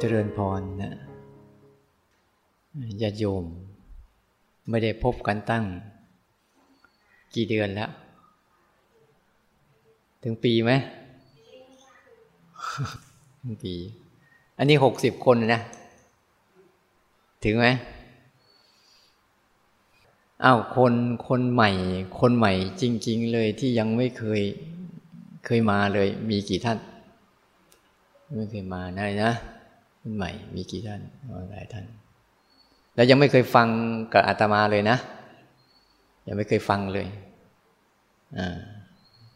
เจริญพรนะญาโยม ไม่ได้พบกันตั้ง กี่เดือนแล้ว ถึงปีไหมถึงปี อันนี้หกสิบคนนะ ถึงไหมอ้าวคนคนใหม่ คนใหม่จริง ๆ เลยที่ยังไม่เคยเคยมาเลย มีกี่ท่าน ไม่เคยมาได้นะ ใหม่ มีกี่ท่านหลายท่าน แล้วยังไม่เคยฟังกับอาตมาเลยนะ ยังไม่เคยฟังเลยอ่า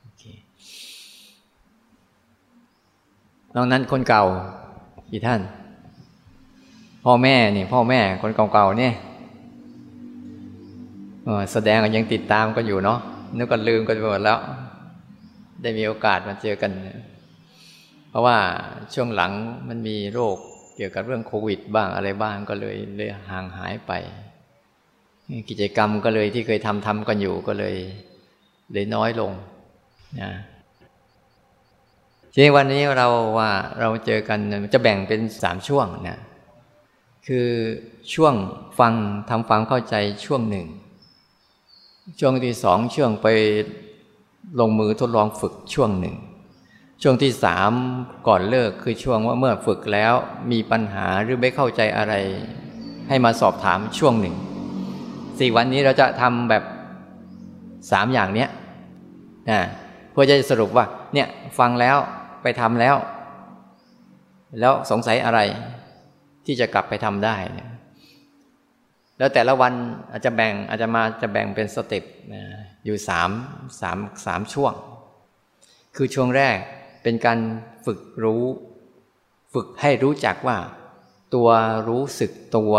โอเคนอกนั้นคนเก่ากี่ท่าน พ่อแม่เนี่ยพ่อแม่คนเก่าๆเนี่ยแสดงยังติดตามกันอยู่เนาะนึกก็ลืมกันไปหมดแล้ว ได้มีโอกาสมาเจอกัน เพราะว่าช่วงหลังมันมีโรค เกี่ยวกับเรื่องโควิดบ้างอะไรบ้างก็เลยเลยห่างหายไป กิจกรรมก็เลยที่เคยทำทำกันอยู่ก็เลยเลยน้อยลงนะทีนี้วันนี้เราว่าเราเจอกันจะแบ่งเป็นสามช่วงนะคือช่วงฟังทำฟังเข้าใจช่วงหนึ่ง ช่วงที่สองช่วงไปลงมือทดลองฝึกช่วงหนึ่ง ช่วงที่สามก่อนเลิกคือช่วงว่าเมื่อฝึกแล้วมีปัญหาหรือไม่เข้าใจอะไร ให้มาสอบถามช่วงหนึ่งสี่วันนี้เราจะทำแบบสามอย่างเนี้ยนะเพื่อจะสรุปว่า เนี่ยฟังแล้วไปทำแล้ว แล้วสงสัยอะไร ที่จะกลับไปทำได้ แล้วแต่ละวันอาจจะแบ่งอาจจะมาจะแบ่งเป็นสเต็ปอยู่สามสามสามช่วง คือช่วงแรก เป็นการฝึกรู้ ฝึกให้รู้จักว่า ตัวรู้สึกตัว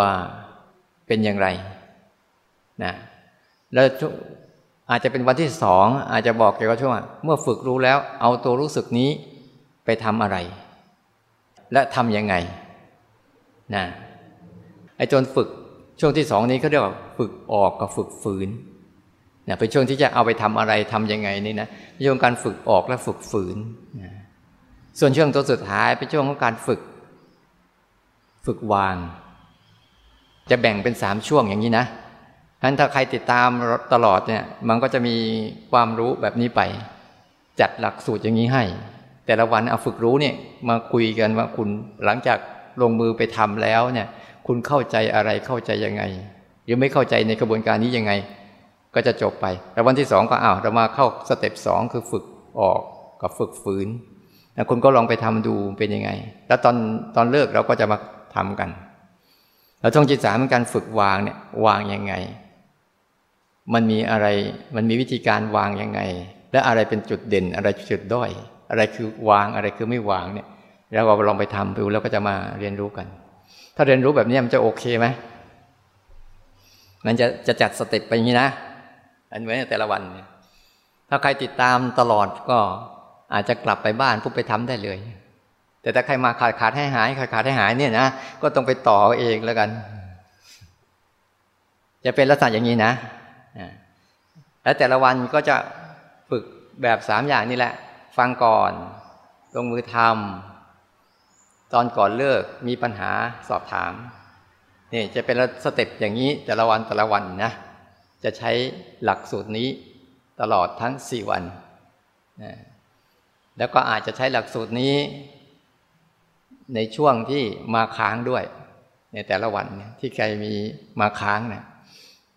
เป็นอย่างไรนะแล้วอาจจะเป็นวันที่สองอาจจะบอกเกี่ยวกับช่วงเมื่อฝึกรู้แล้ว เอาตัวรู้สึกนี้ไปทำอะไร และทำยังไงนะไอ้จนฝึกช่วงที่สองนี้เขาเรียกว่าฝึกออกกับฝึกฝืน นี่ยเป็นช่วงที่จะเอาไปทำอะไรทํำยังไงนี่นะช่วงการฝึกออกและฝึกฝืนนะส่วนช่วงตัวสุดท้ายเป็นช่วงของการฝึก ฝึกวาง จะแบ่งเป็นสามช่วงอย่างนี้นะฉะนั้นถ้าใครติดตามตลอดเนี่ย มันก็จะมีความรู้แบบนี้ไป จัดหลักสูตรอย่างนี้ให้ แต่ละวันเอาฝึกรู้เนี่ยมาคุยกันว่าคุณหลังจากลงมือไปทำแล้วเนี่ย คุณเข้าใจอะไรเข้าใจยังไง หรือไม่เข้าใจในกระบวนการนี้ยังไง ก็จะจบไป แต่วันที่สองก็อ้าวเรามาเข้าสเต็ปสองคือฝึกออกกับฝึกฝืนแล้วคุณก็ลองไปทำดูเป็นยังไง แล้วตอนตอนเลิกเราก็จะมาทำกันแล้วช่องจิตสามเป็นการฝึกวางเนี่ยวางยังไง มันมีอะไรมันมีวิธีการวางยังไง และอะไรเป็นจุดเด่น อะไรจุดด้อย อะไรคือวางอะไรคือไม่วางเนี่ยแล้วเราลองไปทำดูแล้วก็จะมาเรียนรู้กัน ถ้าเรียนรู้แบบนี้มันจะโอเคไหมมันจะจะจัดสเต็ปไปอย่างนี้นะ อันเหมือนแต่ละวันเนี่ยถ้าใครติดตามตลอดก็อาจจะกลับไปบ้านปุ๊บไปทำได้เลย แต่ถ้าใครมาขาดขาดให้หายขาดขาดให้หายเนี่ยนะก็ต้องไปต่อเองแล้วกัน จะเป็นลักษณะอย่างนี้นะแล้วแต่ละวันก็จะฝึกแบบสามอย่างนี่แหละ ฟังก่อนลงมือทำตอนก่อนเลิกมีปัญหาสอบถามนี่จะเป็นสเต็ปอย่างนี้แต่ละวันแต่ละวันนะ จะใช้หลักสูตรนี้ตลอดทั้งสี่วันนะแล้วก็อาจจะใช้หลักสูตรนี้ ในช่วงที่มาค้างด้วย ในแต่ละวันที่ใครมีมาค้างนะ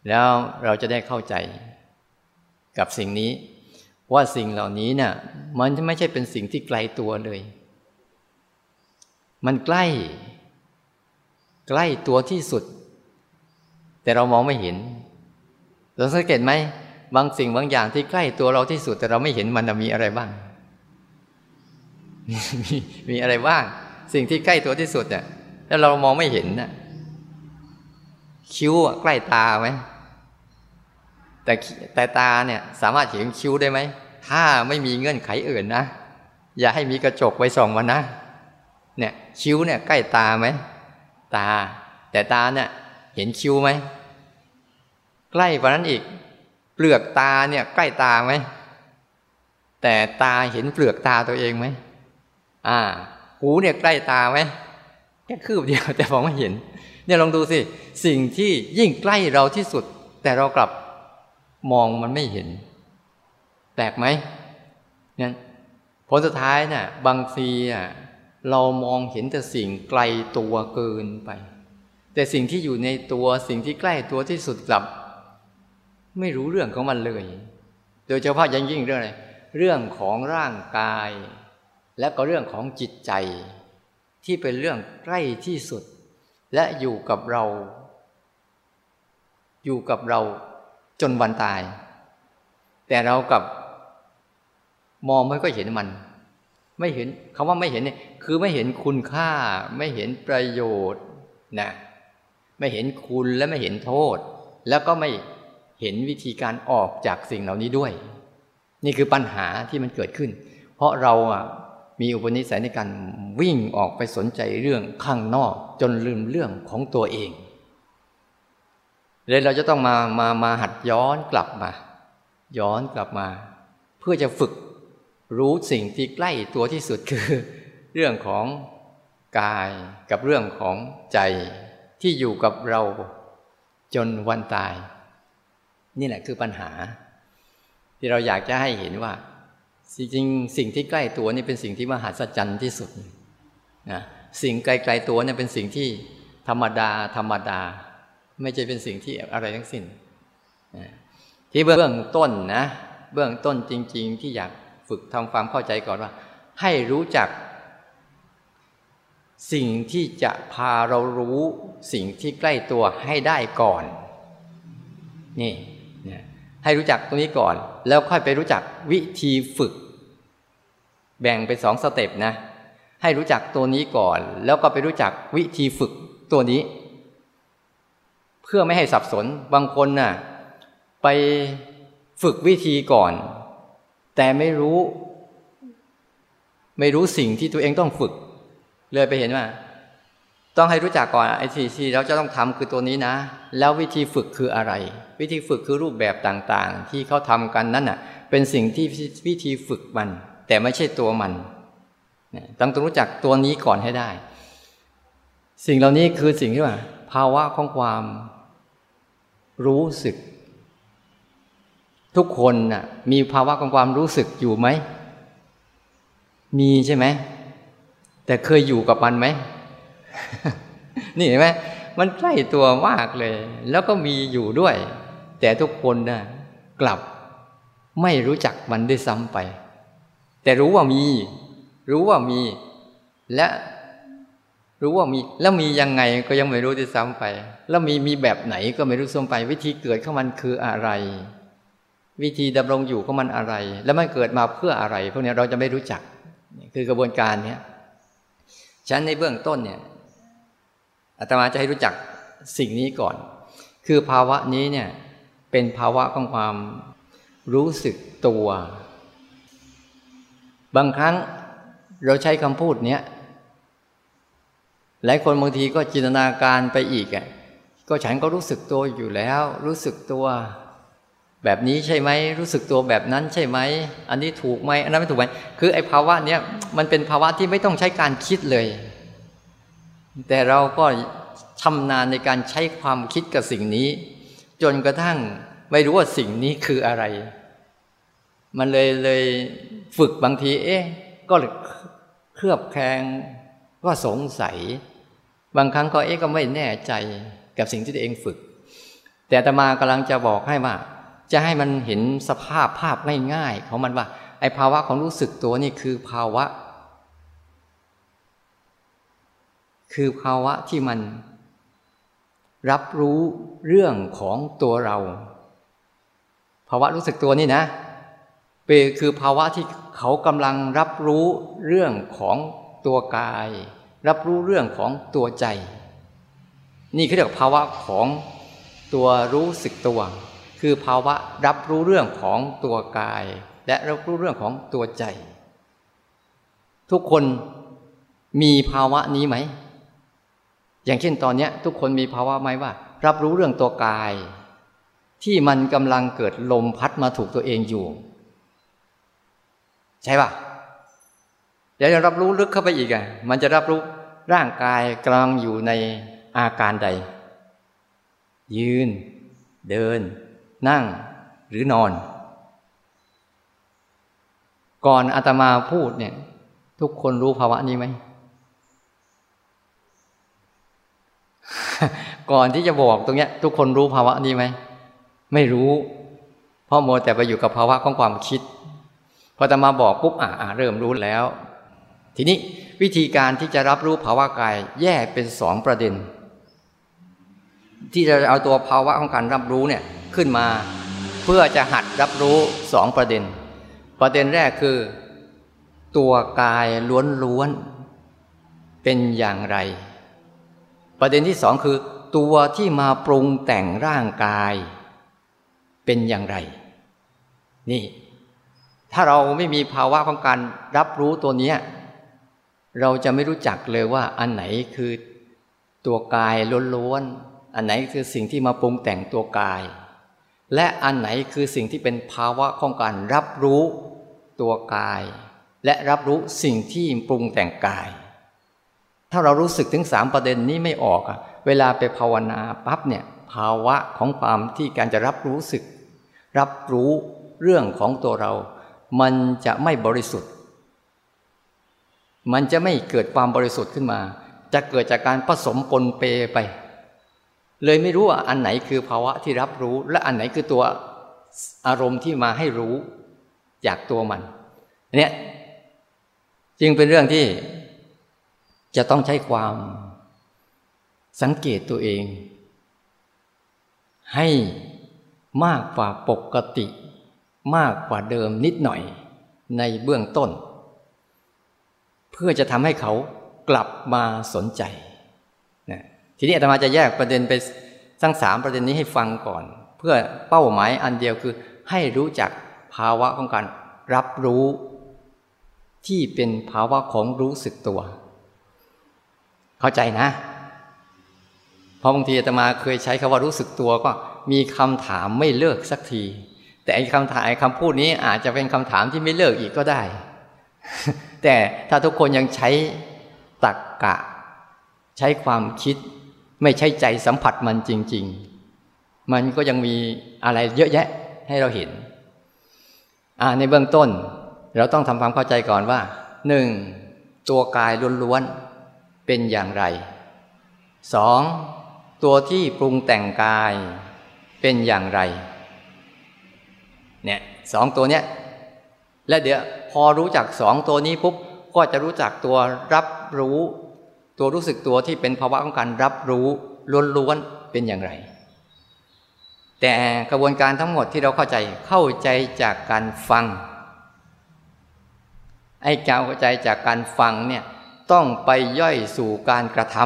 แล้วเราจะได้เข้าใจกับสิ่งนี้ ว่าสิ่งเหล่านี้เนะ่ยมันไม่ใช่เป็นสิ่งที่ไกลตัวเลย มันใกล้ ใกล้ตัวที่สุด แต่เรามองไม่เห็น เราสังเกตไหมบางสิ่งบางอย่างที่ใกล้ตัวเราที่สุดแต่เราไม่เห็นมันมีอะไรบ้าง มีมีอะไรบ้าง สิ่งที่ใกล้ตัวที่สุดเนี่ยแล้วเรามองไม่เห็นนะคิ้วใกล้ตาไหมแต่แต่ตาเนี่ยสามารถเห็นคิ้วได้ไหม ถ้าไม่มีเงื่อนไขอื่นนะ อย่าให้มีกระจกไว้ส่องมันนะ เนี่ยคิ้วเนี่ยใกล้ตาไหม ตา แต่ตาเนี่ยเห็นคิ้วไหม ใกล้กว่านั้นอีก เปลือกตาเนี่ยใกล้ตาไหมแต่ตาเห็นเปลือกตาตัวเองไหมอ่า หูเนี่ยใกล้ตาไหมใค่คืบเดียวแต่มองไม่เห็น เนี่ยลองดูสิ สิ่งที่ยิ่งใกล้เราที่สุด แต่เรากลับมองมันไม่เห็นแปลกไหมเนี่ยผลสุดท้ายเนะ่ะบางทีอะเรามองเห็นแต่สิ่งไกลตัวเกินไป แต่สิ่งที่อยู่ในตัวสิ่งที่ใกล้ตัวที่สุดกลับ ไม่รู้เรื่องของมันเลย โดยเฉพาะยังยิ่งเรื่องอะไรเรื่องของร่างกาย และก็เรื่องของจิตใจ ที่เป็นเรื่องใกล้ที่สุด และอยู่กับเรา อยู่กับเราจนวันตาย แต่เรากับมองไม่ก็เห็นมัน ไม่เห็นคำว่าไม่เห็นเนี่ยคือไม่เห็นคุณค่า ไม่เห็นประโยชน์นะไม่เห็นคุณและไม่เห็นโทษ แล้วก็ไม่ เห็นวิธีการออกจากสิ่งเหล่านี้ด้วย นี่คือปัญหาที่มันเกิดขึ้น เพราะเราอะมีอุปนิสัยในการวิ่งออกไปสนใจเรื่องข้างนอก จนลืมเรื่องของตัวเอง เลยเราจะต้องมามามาหัดย้อนกลับมา ย้อนกลับมา เพื่อจะฝึกรู้สิ่งที่ใกล้ตัวที่สุดคือ เรื่องของกายกับเรื่องของใจที่อยู่กับเราจนวันตาย นี่แหละคือปัญหา ที่เราอยากจะให้เห็นว่าจริงสิ่งที่ใกล้ตัวนี่เป็นสิ่งที่มหัศจรรย์ที่สุดนะสิ่งไกลๆตัวเนี่ยเป็นสิ่งที่ธรรมดา ธรรมดา ไม่ใช่เป็นสิ่งที่อะไรทั้งสิ้นที่เบื้องต้นนะเบื้องต้นจริง ๆ ที่อยากฝึกทำความเข้าใจก่อนว่า ให้รู้จัก สิ่งที่จะพาเรารู้สิ่งที่ใกล้ตัวให้ได้ก่อน นี่ ให้รู้จักตรงนี้ก่อน แล้วค่อยไปรู้จักวิธีฝึก แบ่งเป็นสองสเต็ปนะ ให้รู้จักตัวนี้ก่อน แล้วก็ไปรู้จักวิธีฝึกตัวนี้ เพื่อไม่ให้สับสนบางคนนะ่ะไปฝึกวิธีก่อน แต่ไม่รู้ ไม่รู้สิ่งที่ตัวเองต้องฝึก เลยไปเห็นว่า ต้องให้รู้จักก่อนไอ้ที่ที่เราจะต้องทำคือตัวนี้นะ แล้ววิธีฝึกคืออะไร วิธีฝึกคือรูปแบบต่างๆ ที่เขาทำกันนั่นน่ะ เป็นสิ่งที่วิธีฝึกมัน แต่ไม่ใช่ตัวมันต้องต้องรู้จักตัวนี้ก่อนให้ได้ สิ่งเหล่านี้คือสิ่งที่ว่า ภาวะของความรู้สึก ทุกคนน่ะ มีภาวะของความรู้สึกอยู่ไหมมีใช่ไหมแต่เคยอยู่กับมันไหม นี่เห็นไหมมันใกล้ตัวมากเลย แล้วก็มีอยู่ด้วย แต่ทุกคนน่ะกลับไม่รู้จักมันได้ซ้ำไป แต่รู้ว่ามี รู้ว่ามี และรู้ว่ามี แล้วมียังไงก็ยังไม่รู้ได้ซ้ำไป แล้วมีมีแบบไหนก็ไม่รู้ซ้ำไป วิธีเกิดของมันคืออะไร วิธีดำรงอยู่ของมันอะไร แล้วมันเกิดมาเพื่ออะไรพวกนี้เราจะไม่รู้จัก คือกระบวนการเนี้ยฉันในเบื้องต้นเนี่ย อาตมาจะให้รู้จักสิ่งนี้ก่อน คือภาวะนี้เนี่ยเป็นภาวะของความรู้สึกตัว บางครั้งเราใช้คำพูดเนี้ยหลายคนบางทีก็จินตนาการไปอีกอะก็ฉันก็รู้สึกตัวอยู่แล้ว รู้สึกตัว แบบนี้ใช่ไหมรู้สึกตัวแบบนั้นใช่ไหมอันนี้ถูกไหมอันนั้นไม่ถูกไหมคือไอ้ภาวะเนี้ยมันเป็นภาวะที่ไม่ต้องใช้การคิดเลย แต่เราก็ชำนาญในการใช้ความคิดกับสิ่งนี้ จนกระทั่งไม่รู้ว่าสิ่งนี้คืออะไร มันเลยเลยฝึกบางที เอ๊ะ ก็เครือบแคลงก็สงสัย บางครั้งก็เอ๊ะก็ไม่แน่ใจกับสิ่งที่ตัวเองฝึก แต่ตมากำลังจะบอกให้ว่า จะให้มันเห็นสภาพภาพง่ายๆของมันว่าไอ้ภาวะของรู้สึกตัวนี่คือภาวะ คือภาวะที่มัน รับรู้เรื่องของตัวเรา ภาวะรู้สึกตัวนี่นะเปคือภาวะที่เขากำลังรับรู้เรื่องของตัวกาย รับรู้เรื่องของตัวใจ นี่คือเรียกภาวะของตัวรู้สึกตัว คือภาวะรับรู้เรื่องของตัวกาย และรับรู้เรื่องของตัวใจ ทุกคนมีภาวะนี้ไหม อย่างเช่นตอนนี้ทุกคนมีภาวะไหมว่า รับรู้เรื่องตัวกาย ที่มันกำลังเกิดลมพัดมาถูกตัวเองอยู่ ใช่ปะเดี๋ยวจะรับรู้ลึกเข้าไปอีกอะ มันจะรับรู้ร่างกายกำลังอยู่ในอาการใด ยืน เดิน นั่งหรือนอน ก่อนอาตมาพูดเนี่ย ทุกคนรู้ภาวะนี้ไหม ก่อนที่จะบอกตรงเนี้ย ทุกคนรู้ภาวะนี้ไหมไม่รู้ เพราะโมแต่ไปอยู่กับภาวะของความคิดพออาตมาบอกปุ๊บอ่าเริ่มรู้แล้ว ทีนี้วิธีการที่จะรับรู้ภาวะกายแยกเป็นสองประเด็น ที่จะเอาตัวภาวะของการรับรู้เนี่ยขึ้นมา เพื่อจะหัดรับรู้สองประเด็น ประเด็นแรกคือ ตัวกายล้วนๆเป็นอย่างไร ประเด็นที่สองคือ ตัวที่มาปรุงแต่งร่างกาย เป็นอย่างไร นี่ ถ้าเราไม่มีภาวะของการรับรู้ตัวนี้เราจะไม่รู้จักเลยว่าอันไหนคือตัวกายล้วนๆ อันไหนคือสิ่งที่มาปรุงแต่งตัวกาย และอันไหนคือสิ่งที่เป็นภาวะของการรับรู้ตัวกาย และรับรู้สิ่งที่ปรุงแต่งกาย ถ้าเรารู้สึกถึงสามประเด็นนี้ไม่ออกอะเวลาไปภาวนาปั๊บเนี่ยภาวะของความที่การจะรับรู้สึก รับรู้เรื่องของตัวเรา มันจะไม่บริสุทธิ์ มันจะไม่เกิดความบริสุทธิ์ขึ้นมา จะเกิดจากการผสมปนเปไป เลยไม่รู้ว่าอันไหนคือภาวะที่รับรู้ และอันไหนคือตัวอารมณ์ที่มาให้รู้จากตัวมันเนี่ยจึงเป็นเรื่องที่ จะต้องใช้ความสังเกตตัวเอง ให้มากกว่าปกติ มากกว่าเดิมนิดหน่อยในเบื้องต้น เพื่อจะทำให้เขากลับมาสนใจนะทีนี้อาตมาจะแยกประเด็นไปทั้งสามประเด็นนี้ให้ฟังก่อน เพื่อเป้าหมายอันเดียวคือให้รู้จักภาวะของการรับรู้ ที่เป็นภาวะของรู้สึกตัว เข้าใจนะ เพราะบางทีอาตมาเคยใช้คำว่ารู้สึกตัวก็มีคำถามไม่เลิกสักที แต่ไอ้คำถามคำพูดนี้อาจจะเป็นคำถามที่ไม่เลิกอีกก็ได้ แต่ถ้าทุกคนยังใช้ตักกะ ใช้ความคิด ไม่ใช่ใจสัมผัสมันจริง ๆ มันก็ยังมีอะไรเยอะแยะให้เราเห็นในเบื้องต้นเราต้องทำความเข้าใจก่อนว่าหนึ่งตัวกายล้วนๆ เป็นอย่างไรสองตัวที่ปรุงแต่งกายเป็นอย่างไรเนี่ยสองตัวเนี้ยและเดี๋ยวพอรู้จักสองตัวนี้ปุ๊บก็จะรู้จักตัวรับรู้ ตัวรู้สึกตัวที่เป็นภาวะของการรับรู้ล้วนๆเป็นอย่างไร แต่กระบวนการทั้งหมดที่เราเข้าใจเข้าใจจากการฟังไอ้การเข้าใจจากการฟังเนี่ย ต้องไปย่อยสู่การกระท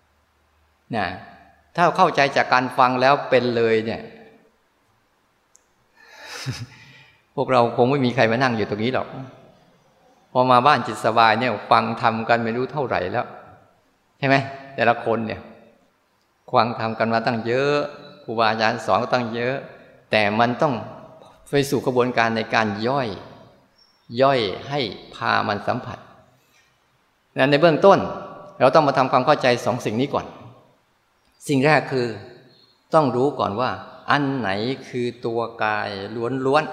ำนะถ้าเข้าใจจากการฟังแล้วเป็นเลยเนี่ย พวกเราคงไม่มีใครมานั่งอยู่ตรงนี้หรอก พอมาบ้านจิตสบายเนี่ย ฟังทำกันไม่รู้เท่าไหร่แล้ว ใช่ไหมแต่ละคนเนี่ยฟังทำกันมาตั้งเยอะครูบาอาจารย์สอนก็ตั้งเยอะ แต่มันต้องไปสู่กระบวนการในการย่อย ย่อยให้พามันสัมผัส นั้นในเบื้องต้น เราต้องมาทำความเข้าใจสองสิ่งนี้ก่อน สิ่งแรกคือต้องรู้ก่อนว่า อันไหนคือตัวกายล้วน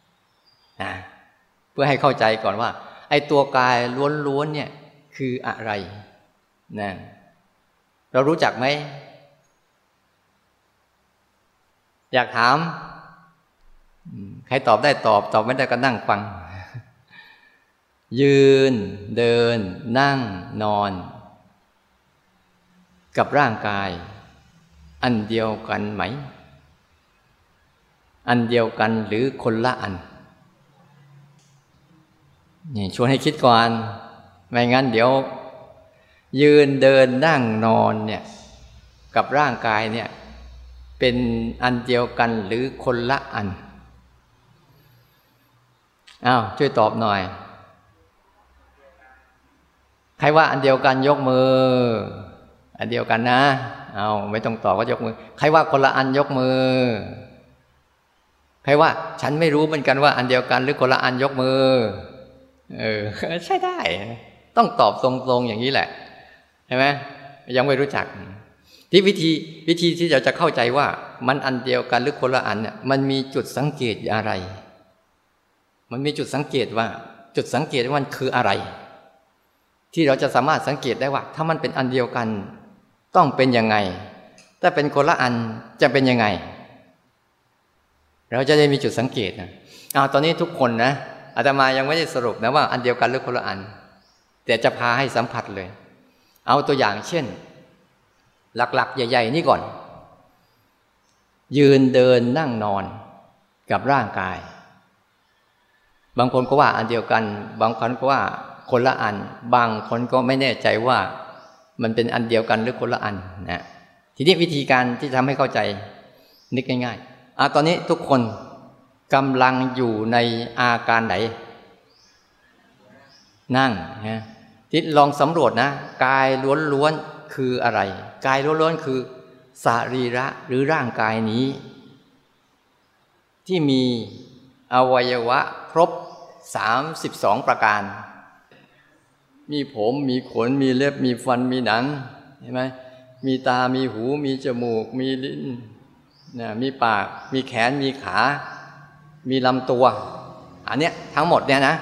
ๆนะเพื่อให้เข้าใจก่อนว่า ไอ้ตัวกายล้วนๆเนี่ยคืออะไรนะเรารู้จักไหม อยากถาม ใครตอบได้ตอบ ตอบไม่ได้ก็นั่งฟัง ยืน เดิน นั่ง นอน กับร่างกาย อันเดียวกันไหม อันเดียวกันหรือคนละอันนี่ชวนให้คิดก่อน ไม่งั้นเดี๋ยว ยืนเดินนั่งนอนเนี่ย กับร่างกายเนี่ย เป็นอันเดียวกันหรือคนละอันอ้าวช่วยตอบหน่อย ใครว่าอันเดียวกันยกมือ อันเดียวกันนะ เอาไม่ต้องตอบก็ยกมือ ใครว่าคนละอันยกมือ ใครว่า ฉันไม่รู้เหมือนกันว่า อันเดียวกันหรือคนละอันยกมือ เออ ใช่ได้ ต้องตอบตรงๆอย่างนี้แหละใช่ไหมยังไม่รู้จัก ที่วิธีวิธีที่เราจะเข้าใจว่า มันอันเดียวกันหรือคนละอันเนี่ยมันมีจุดสังเกตอะไร มันมีจุดสังเกตว่า จุดสังเกตว่ามันคืออะไร ที่เราจะสามารถสังเกตได้ว่า ถ้ามันเป็นอันเดียวกัน ต้องเป็นยังไง ถ้าเป็นคนละอันจะเป็นยังไง เราจะได้มีจุดสังเกตนะเอาตอนนี้ทุกคนนะอาตมายังไม่ได้สรุปนะว่าอันเดียวกันหรือคนละอัน แต่จะพาให้สัมผัสเลย เอาตัวอย่างเช่น หลักๆ ใหญ่ ๆ นี่ก่อน ยืนเดินนั่งนอนกับร่างกาย บางคนก็ว่าอันเดียวกัน บางคนก็ว่า คนละอัน บางคนก็ไม่แน่ใจว่ามันเป็นอันเดียวกันหรือคนละอันนะทีนี้วิธีการที่ทำให้เข้าใจนึกง่ายๆอะตอนนี้ทุกคนกำลังอยู่ในอาการไหน นั่งนะทิศลองสำรวจนะ กายล้วนๆคืออะไร กายล้วนๆคือสรีระหรือร่างกายนี้ ที่มีอวัยวะครบสามสิบสองประการ มีผมมีขนมีเล็บมีฟันมีหนังเห็นไหมมีตามีหูมีจมูก มีลิ้นนะมีปาก มีแขนมีขา มีลำตัว อันเนี้ยทั้งหมดเนี่ยนะ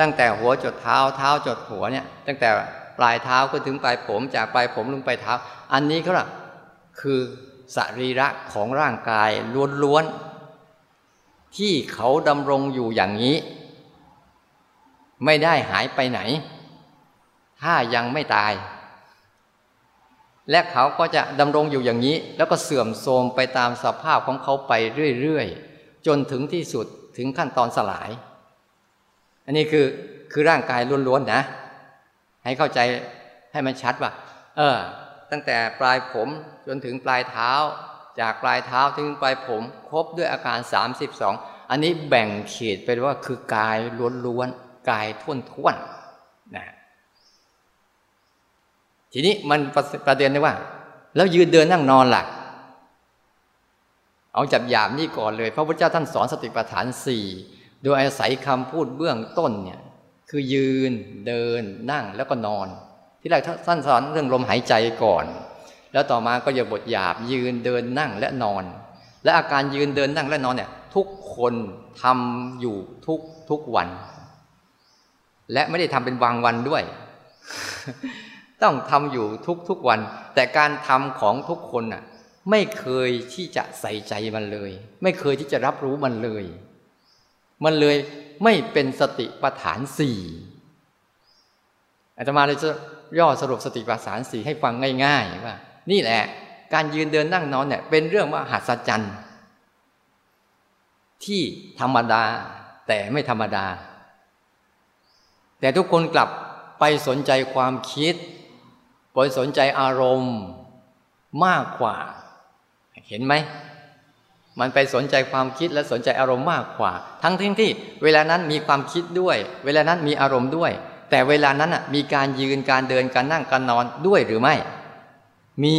ตั้งแต่หัวจดเท้าเท้าจดหัวเนี่ย ตั้งแต่ปลายเท้าก็ถึงปลายผมจากปลายผมลงไปเท้า อันนี้ก็ล่ะคือสรีระของร่างกายล้วนๆที่เขาดำรงอยู่อย่างนี้ ไม่ได้หายไปไหน ถ้ายังไม่ตาย และเขาก็จะดำรงอยู่อย่างนี้ แล้วก็เสื่อมโทรมไปตามสภาพของเขาไปเรื่อยๆ จนถึงที่สุดถึงขั้นตอนสลาย อันนี้คือคือร่างกายล้วนๆนะ ให้เข้าใจให้มันชัดว่า เออ ตั้งแต่ปลายผมจนถึงปลายเท้า จากปลายเท้าถึงปลายผมครบด้วยอาการ 32 อันนี้แบ่งเขตไปว่าคือกายล้วนๆกายท่วนๆนะ ทีนี้มันประเด็นเลยว่า แล้วยืนเดินนั่งนอนล่ะเอาจับหยาบนี่ก่อนเลย พระพุทธเจ้าท่านสอนสติปัฏฐานสี่โดยอาศัยคำพูดเบื้องต้นเนี่ยคือยืนเดินนั่งแล้วก็นอน ที่แรกท่านสอนเรื่องลมหายใจก่อน แล้วต่อมาก็อย่าบทหยาบยืนเดินนั่งและนอน และอาการยืนเดินนั่งและนอนเนี่ยทุกคนทำอยู่ทุกทุกวัน และไม่ได้ทำเป็นวางวันด้วย ต้องทำอยู่ทุกทุกวัน แต่การทำของทุกคนน่ะไม่เคยที่จะใส่ใจมันเลย ไม่เคยที่จะรับรู้มันเลย มันเลยไม่เป็นสติปัฏฐานสี่อาตมาเลยจะย่อสรุปสติปัฏฐานสี่ให้ฟังง่ายๆว่า นี่แหละ การยืนเดินนั่งนอนเนี่ยเป็นเรื่องมหัศจรรย์ที่ธรรมดาแต่ไม่ธรรมดา แต่ทุกคนกลับไปสนใจความคิด ไปสนใจอารมณ์มากกว่า เห็นไหม มันไปสนใจความคิดและสนใจอารมณ์มากกว่า ทั้งที่ที่ เวลานั้นมีความคิดด้วย เวลานั้นมีอารมณ์ด้วย แต่เวลานั้นมีการยืนการเดินการนั่งการนอนด้วยหรือไม่ มี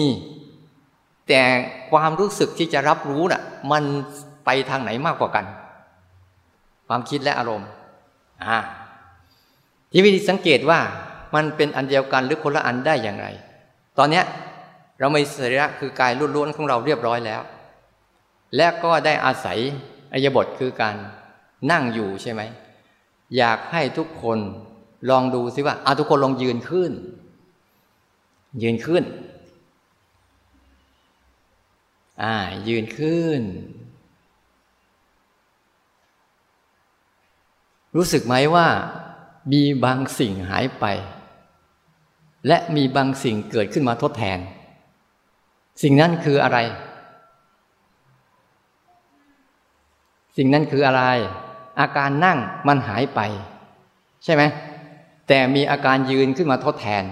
แต่ความรู้สึกที่จะรับรู้น่ะ มันไปทางไหนมากกว่ากัน ความคิดและอารมณ์อ่าที่วิธีสังเกตว่า มันเป็นอันเดียวกันหรือคนละอันได้อย่างไร ตอนเนี้ยเรามีสรีระคือกายล้วนๆของเราเรียบร้อยแล้ว และก็ได้อาศัยอายบทคือการนั่งอยู่ใช่ไหม อยากให้ทุกคนลองดูสิว่าอาทุกคนลองยืนขึ้น ยืนขึ้น อ่า ยืนขึ้น รู้สึกไหมว่ามีบางสิ่งหายไป และมีบางสิ่งเกิดขึ้นมาทดแทน สิ่งนั้นคืออะไร สิ่งนั้นคืออะไร อาการนั่งมันหายไป ใช่ไหมแต่มีอาการยืนขึ้นมาทดแทน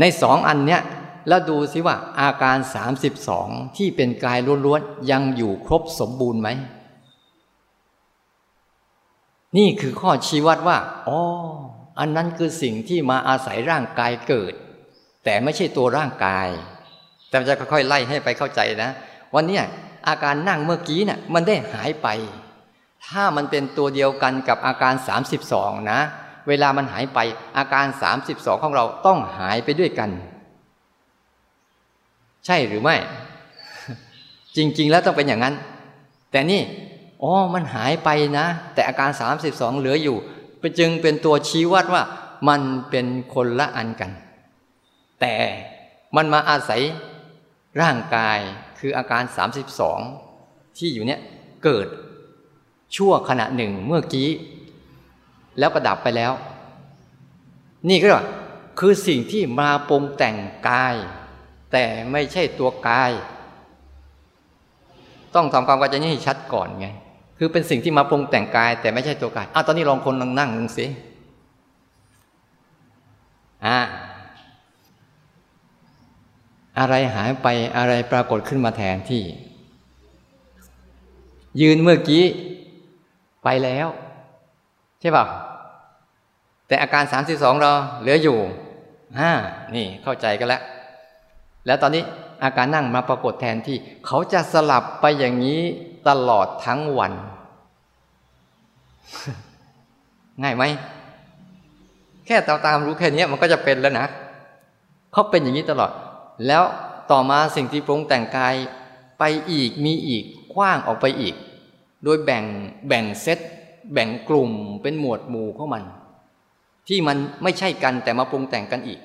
ในสองอันเนี้ยแล้วดูสิว่าอาการสามสิบสองที่เป็นกายล้วนๆยังอยู่ครบสมบูรณ์ไหม นี่คือข้อชี้วัดว่าอ๋อ อันนั้นคือสิ่งที่มาอาศัยร่างกายเกิด แต่ไม่ใช่ตัวร่างกาย แต่จะค่อยๆไล่ให้ไปเข้าใจนะ วันนี้อาการนั่งเมื่อกี้เนะ่ยมันได้หายไป ถ้ามันเป็นตัวเดียวกันกับอาการ 32 นะ เวลามันหายไปอาการสามสิบสองของเราต้องหายไปด้วยกัน ใช่หรือไม่ จริง ๆ แล้วต้องเป็นอย่างนั้น แต่นี่อ๋อมันหายไปนะ แต่อาการสามสิบสองเหลืออยู่ จึงเป็นตัวชี้วัดว่ามันเป็นคนละอันกัน แต่มันมาอาศัยร่างกายคืออาการสามสิบสองที่อยู่เนี่ยเกิดชั่วขณะหนึ่งเมื่อกี้ แล้วก็ดับไปแล้ว นี่ก็คือสิ่งที่มาปรุงแต่งกาย แต่ไม่ใช่ตัวกาย ต้องทำความเข้าใจนี้ให้ชัดก่อนไง คือเป็นสิ่งที่มาปรุงแต่งกาย แต่ไม่ใช่ตัวกายอ้าวตอนนี้ลองคนลองนั่งลงสิอ่าอะไรหายไปอะไรปรากฏขึ้นมาแทนที่ ยืนเมื่อกี้ ไปแล้ว ใช่ป่ะแต่อาการสามสิบสองเราเหลืออยู่ห้านี่เข้าใจกันแล้ว แล้วตอนนี้อาการนั่งมาปรากฏแทนที่ เขาจะสลับไปอย่างนี้ ตลอดทั้งวัน ง่ายไหม แค่ตามตามรู้แค่นี้มันก็จะเป็นแล้วนะเขาเป็นอย่างนี้ตลอด แล้วต่อมาสิ่งที่ปรุงแต่งกายไปอีกมีอีกกว้างออกไปอีก โดยแบ่งแบ่งเซตแบ่งกลุ่มเป็นหมวดหมู่ของมัน ที่มันไม่ใช่กันแต่มาปรุงแต่งกันอีก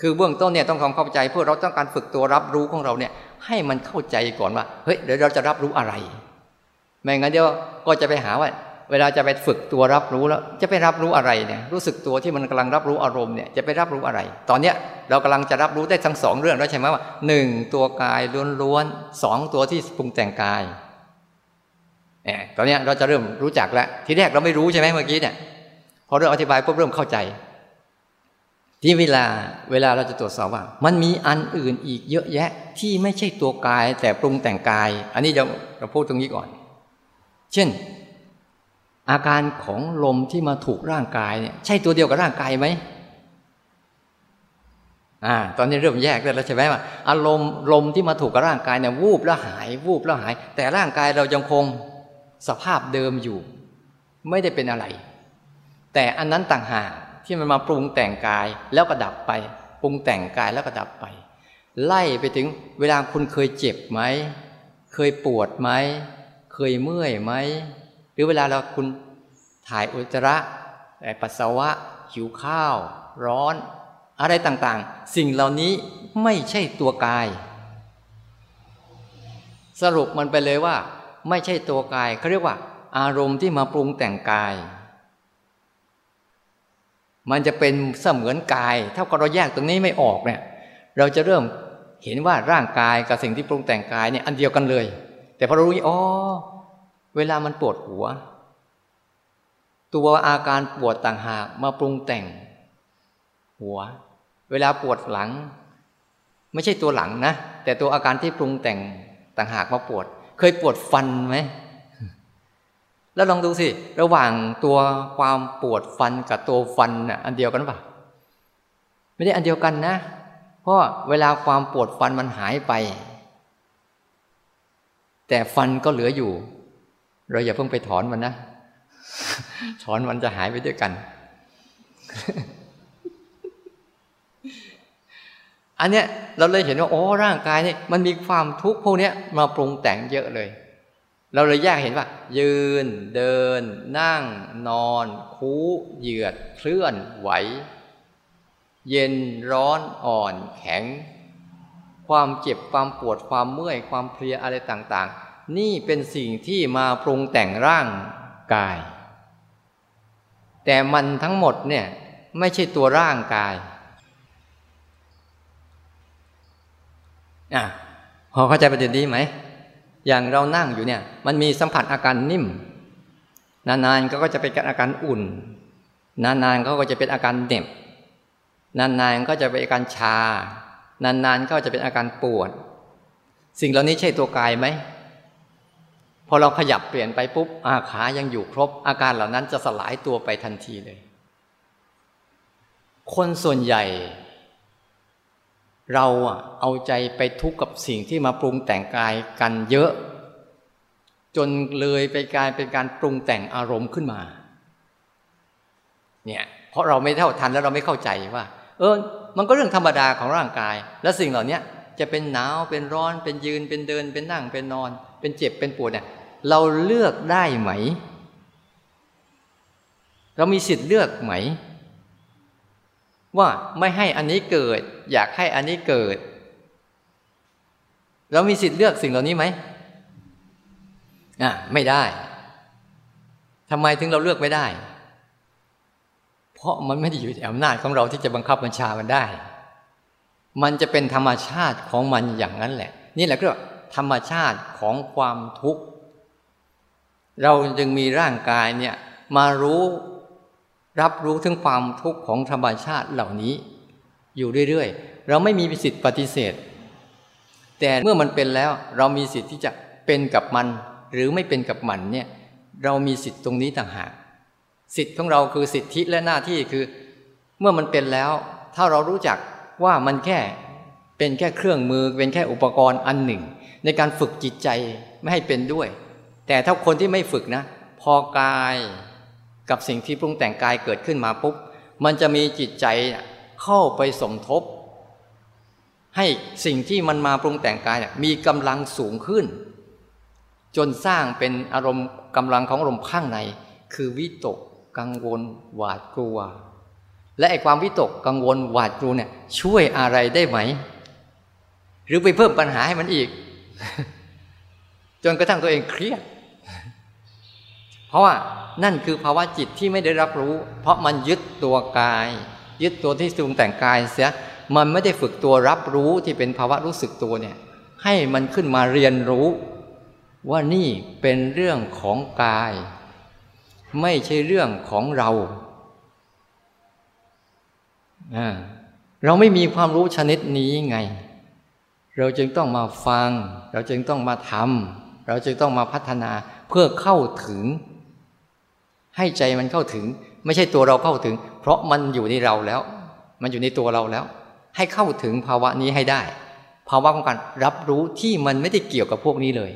คือเบื้องต้นเนี่ยต้องความเข้าใจเพื่อเราต้องการฝึกตัวรับรู้ของเราเนี่ย ให้มันเข้าใจก่อนว่าเฮ้ยเดี๋ยวเราจะรับรู้อะไร ไม่งั้นเดี๋ยวก็จะไปหาว่า เวลาจะไปฝึกตัวรับรู้แล้ว จะไปรับรู้อะไรเนี่ยรู้สึกตัวที่มันกำลังรับรู้อารมณ์เนี่ยจะไปรับรู้อะไร ตอนเนี้ยเรากำลังจะรับรู้ได้ทั้งสองเรื่องแล้วใช่ไหมว่าหนึ่งตัวกายล้วนๆสองตัวที่ปรุงแต่งกายเนี่ยตอนนี้เราจะเริ่มรู้จักแล้ว ทีแรกเราไม่รู้ใช่ไหมเมื่อกี้เนี่ยพอเริ่มอธิบายปุ๊บเริ่มเข้าใจ ที่เวลาเวลาเราจะตรวจสอบว่า มันมีอันอื่นอีกเยอะแยะที่ไม่ใช่ตัวกาย แต่ปรุงแต่งกาย อันนี้เราเราพูดตรงนี้ก่อน เช่น อาการของลมที่มาถูกร่างกายเนี่ยใช่ตัวเดียวกับร่างกายไหมอ่าตอนนี้เริ่มแยกแล้วใช่ไหมว่าอารมณ์ลมที่มาถูกกับร่างกายเนี่ยวูบแล้วหาย วูบแล้วหาย แต่ร่างกายเรายังคงสภาพเดิมอยู่ ไม่ได้เป็นอะไร แต่อันนั้นต่างหาก ที่มันมาปรุงแต่งกายแล้วก็ดับไป ปรุงแต่งกายแล้วก็ดับไป ไล่ไปถึงเวลาคุณเคยเจ็บไหมเคยปวดไหมเคยเมื่อยไหมหรือเวลาเราคุณถ่ายอุจจาระปัสสาวะหิวข้าว ร้อน อะไรต่างๆ สิ่งเหล่านี้ไม่ใช่ตัวกาย สรุปมันไปเลยว่า ไม่ใช่ตัวกายเขาเรียกว่า อารมณ์ที่มาปรุงแต่งกาย มันจะเป็นเสมือนกายเท่าเราแยกตรงนี้ไม่ออกเนี่ย เราจะเริ่มเห็นว่าร่างกายกับสิ่งที่ปรุงแต่งกายเนี่ยอันเดียวกันเลย แต่พอเรารู้อ๋อเวลามันปวดหัว ตัวอาการปวดต่างหากมาปรุงแต่ง หัว เวลาปวดหลัง ไม่ใช่ตัวหลังนะ แต่ตัวอาการที่ปรุงแต่งต่างหากมาปวด เคยปวดฟันไหม แล้วลองดูสิ ระหว่างตัวความปวดฟันกับตัวฟันน่ะอันเดียวกันปะไม่ได้อันเดียวกันนะ เพราะเวลาความปวดฟันมันหายไป แต่ฟันก็เหลืออยู่ เราอย่าเพิ่งไปถอนมันนะ ถอนมันจะหายไปด้วยกัน อันเนี้ยเราเลยเห็นว่าโอ้ร่างกายนี่มันมีความทุกข์พวกเนี้ยมาปรุงแต่งเยอะเลย เราเลยแยกเห็นว่า ยืนเดิน นั่ง นอน คู้เหยียด เคลื่อนไหว เย็นร้อนอ่อนแข็ง ความเจ็บความปวดความเมื่อยความเพลียอะไรต่างๆ นี่เป็นสิ่งที่มาปรุงแต่งร่างกาย แต่มันทั้งหมดเนี่ยไม่ใช่ตัวร่างกายอะพอเข้าใจประเด็นนี้ไหม อย่างเรานั่งอยู่เนี่ย มันมีสัมผัสอาการนิ่ม นานๆก็จะเป็นอาการอุ่น นานๆก็จะเป็นอาการเด็บ นานๆก็จะเป็นอาการชา นานๆก็จะเป็นอาการปวด สิ่งเหล่านี้ใช่ตัวกายไหมพอเราขยับเปลี่ยนไปปุ๊บอาขายังอยู่ครบ อาการเหล่านั้นจะสลายตัวไปทันทีเลย คนส่วนใหญ่ เราเอาใจไปทุกข์กับสิ่งที่มาปรุงแต่งกายกันเยอะ จนเลยไปกลายเป็นการปรุงแต่งอารมณ์ขึ้นมา เนี่ยเพราะเราไม่เท่าทันแล้วเราไม่เข้าใจว่า เออ มันก็เรื่องธรรมดาของร่างกาย และสิ่งเหล่านี้จะเป็นหนาวเป็นร้อนเป็นยืนเป็นเดิน เป็นนั่งเป็นนอน เป็นเจ็บเป็นปวดเนี่ยเราเลือกได้ไหม เรามีสิทธิ์เลือกไหม ว่าไม่ให้อันนี้เกิด อยากให้อันนี้เกิด เรามีสิทธิ์เลือกสิ่งเหล่านี้ไหมอะไม่ได้ทำไมถึงเราเลือกไม่ได้ เพราะมันไม่ได้อยู่ในอำนาจของเราที่จะบังคับบัญชามันได้ มันจะเป็นธรรมชาติของมันอย่างนั้นแหละ นี่แหละก็ธรรมชาติของความทุกข์ เราจึงมีร่างกายเนี่ยมารู้ รับรู้ถึงความทุกข์ของธรรมชาติเหล่านี้ อยู่เรื่อยๆ เราไม่มีสิทธิ์ปฏิเสธ แต่เมื่อมันเป็นแล้วเรามีสิทธิ์ที่จะเป็นกับมัน หรือไม่เป็นกับมันเนี่ยเรามีสิทธิ์ตรงนี้ต่างหาก สิทธิ์ของเราคือสิทธิและหน้าที่คือ เมื่อมันเป็นแล้ว ถ้าเรารู้จักว่ามันแค่เป็นแค่เครื่องมือเป็นแค่อุปกรณ์อันหนึ่ง ในการฝึกจิตใจไม่ให้เป็นด้วย แต่ถ้าคนที่ไม่ฝึกนะ พอกาย กับสิ่งที่ปรุงแต่งกายเกิดขึ้นมาปุ๊บมันจะมีจิตใจเข้าไปสมทบ ให้สิ่งที่มันมาปรุงแต่งกายมีกำลังสูงขึ้น จนสร้างเป็นอารมณ์กำลังของอารมณ์ข้างใน คือวิตกกังวล หวาดกลัว และไอ้ความวิตกกังวลหวาดกลัวเนี่ยช่วยอะไรได้ไหม หรือไปเพิ่มปัญหาให้มันอีก จนกระทั่งตัวเองเครียด เพราะว่านั่นคือภาวะจิตที่ไม่ได้รับรู้ เพราะมันยึดตัวกาย ยึดตัวที่ปรุงแต่งกายเสียมันไม่ได้ฝึกตัวรับรู้ที่เป็นภาวะรู้สึกตัวเนี่ยให้มันขึ้นมาเรียนรู้ ว่านี่เป็นเรื่องของกาย ไม่ใช่เรื่องของเราเราไม่มีความรู้ชนิดนี้ไง เราจึงต้องมาฟัง เราจึงต้องมาทำเราจึงต้องมาพัฒนาเพื่อเข้าถึง ให้ใจมันเข้าถึง ไม่ใช่ตัวเราเข้าถึง เพราะมันอยู่ในเราแล้ว มันอยู่ในตัวเราแล้ว ให้เข้าถึงภาวะนี้ให้ได้ ภาวะของการรับรู้ที่มันไม่ได้เกี่ยวกับพวกนี้เลย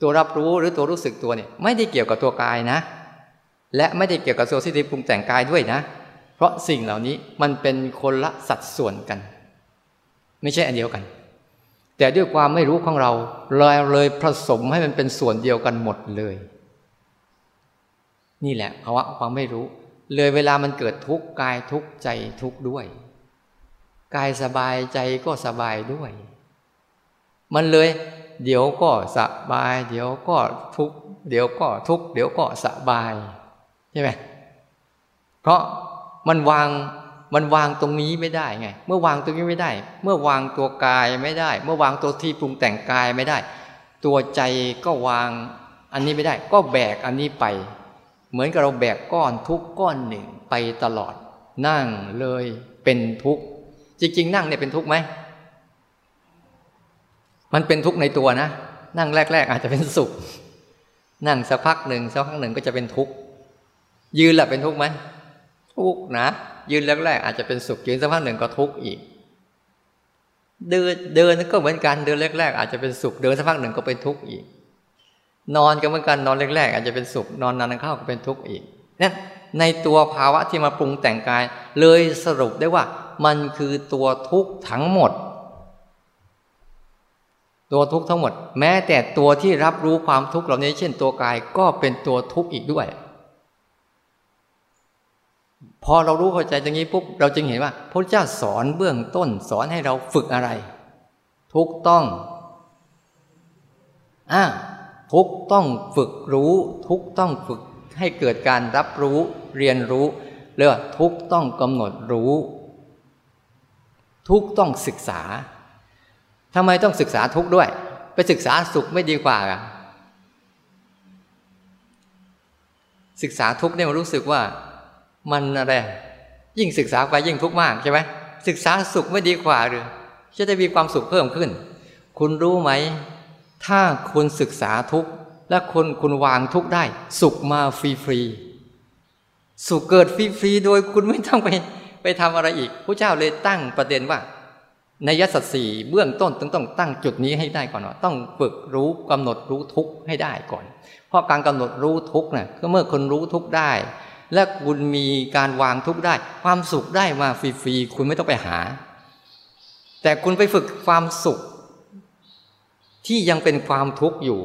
ตัวรับรู้หรือตัวรู้สึกตัวเนี่ยไม่ได้เกี่ยวกับตัวกายนะ และไม่ได้เกี่ยวกับโซซิทีปรุงแต่งกายด้วยนะ เพราะสิ่งเหล่านี้มันเป็นคนละสัดส่วนกัน ไม่ใช่อันเดียวกันแต่ด้วยความไม่รู้ของเราเลยเลยผสมให้มันเป็นส่วนเดียวกันหมดเลย นี่แหละภาวะความไม่รู้ เลยเวลามันเกิดทุกข์กายทุกข์ใจทุกข์ด้วย กายสบายใจก็สบายด้วย มันเลย เดี๋ยวก็สบาย เดี๋ยวก็ทุกข์เดี๋ยวก็ทุกข์เดี๋ยวก็สบายใช่ไหมเพราะมันวางมันวางตรงนี้ไม่ได้ไง เมื่อวางตรงนี้ไม่ได้ เมื่อวางตัวกายไม่ได้ เมื่อวางตัวที่ปรุงแต่งกายไม่ได้ ตัวใจก็วางอันนี้ไม่ได้ ก็แบกอันนี้ไป เหมือนกับเราแบกก้อนทุกก้อนหนึ่งไปตลอด นั่งเลยเป็นทุกข์ จริง ๆ นั่งเนี่ยเป็นทุกข์ไหม มันเป็นทุกข์ในตัวนะ นั่งแรก ๆ อาจจะเป็นสุข นั่งสักพักหนึ่งสักพักหนึ่งก็จะเป็นทุกข์ ยืนแหละเป็นทุกข์ไหมทุกข์นะ ยืนแรกๆอาจจะเป็นสุข ยืนสักพักหนึ่งก็ทุกข์อีก เดินเดินก็เหมือนกัน เดินแรก ๆ อาจจะเป็นสุข เดินสักพักหนึ่งก็เป็นทุกข์อีก นอนก็เหมือนกันนอนแรกๆ อาจจะเป็นสุขนอนนานๆเข้าก็เป็นทุกข์อีกนั่นในตัวภาวะที่มาปรุงแต่งกาย เลยสรุปได้ว่า มันคือตัวทุกข์ทั้งหมด ตัวทุกข์ทั้งหมด แม้แต่ตัวที่รับรู้ความทุกข์เหล่านี้ เช่นตัวกายก็เป็นตัวทุกข์อีกด้วย พอเรารู้เข้าใจตรงนี้ปุ๊บเราจึงเห็นว่าพระเจ้าสอนเบื้องต้นสอนให้เราฝึกอะไร ทุกต้องอ่า ทุกต้องฝึกรู้ ทุกต้องฝึกให้เกิดการรับรู้เรียนรู้เรียกว่าทุกต้องกำหนดรู้ ทุกต้องศึกษาทำไมต้องศึกษาทุกด้วย ไปศึกษาสุขไม่ดีกว่าอะศึกษาทุกเนี่ยมันรู้สึกว่ามันอะไรยิ่งศึกษาไปยิ่งทุกข์มากใช่ไหมศึกษาสุขไม่ดีกว่าหรือจะได้มีความสุขเพิ่มขึ้น คุณรู้ไหม ถ้าคุณศึกษาทุกและคนคุณวางทุกได้ สุขมาฟรีฟรีสุขเกิดฟรีฟรีโดยคุณไม่ต้องไปไปทำอะไรอีกพระเจ้าเลยตั้งประเด็นว่าในยสัตสีเบื้องต้นต้องต้องตั้งจุดนี้ให้ได้ก่อนว่าต้องฝึกรู้กำหนดรู้ทุกให้ได้ก่อน เพราะการกำหนดรู้ทุกเนี่ยก็เมื่อคนรู้ทุกได้ และคุณมีการวางทุกข์ได้ ความสุขได้มาฟรีๆคุณไม่ต้องไปหา แต่คุณไปฝึกความสุข ที่ยังเป็นความทุกข์อยู่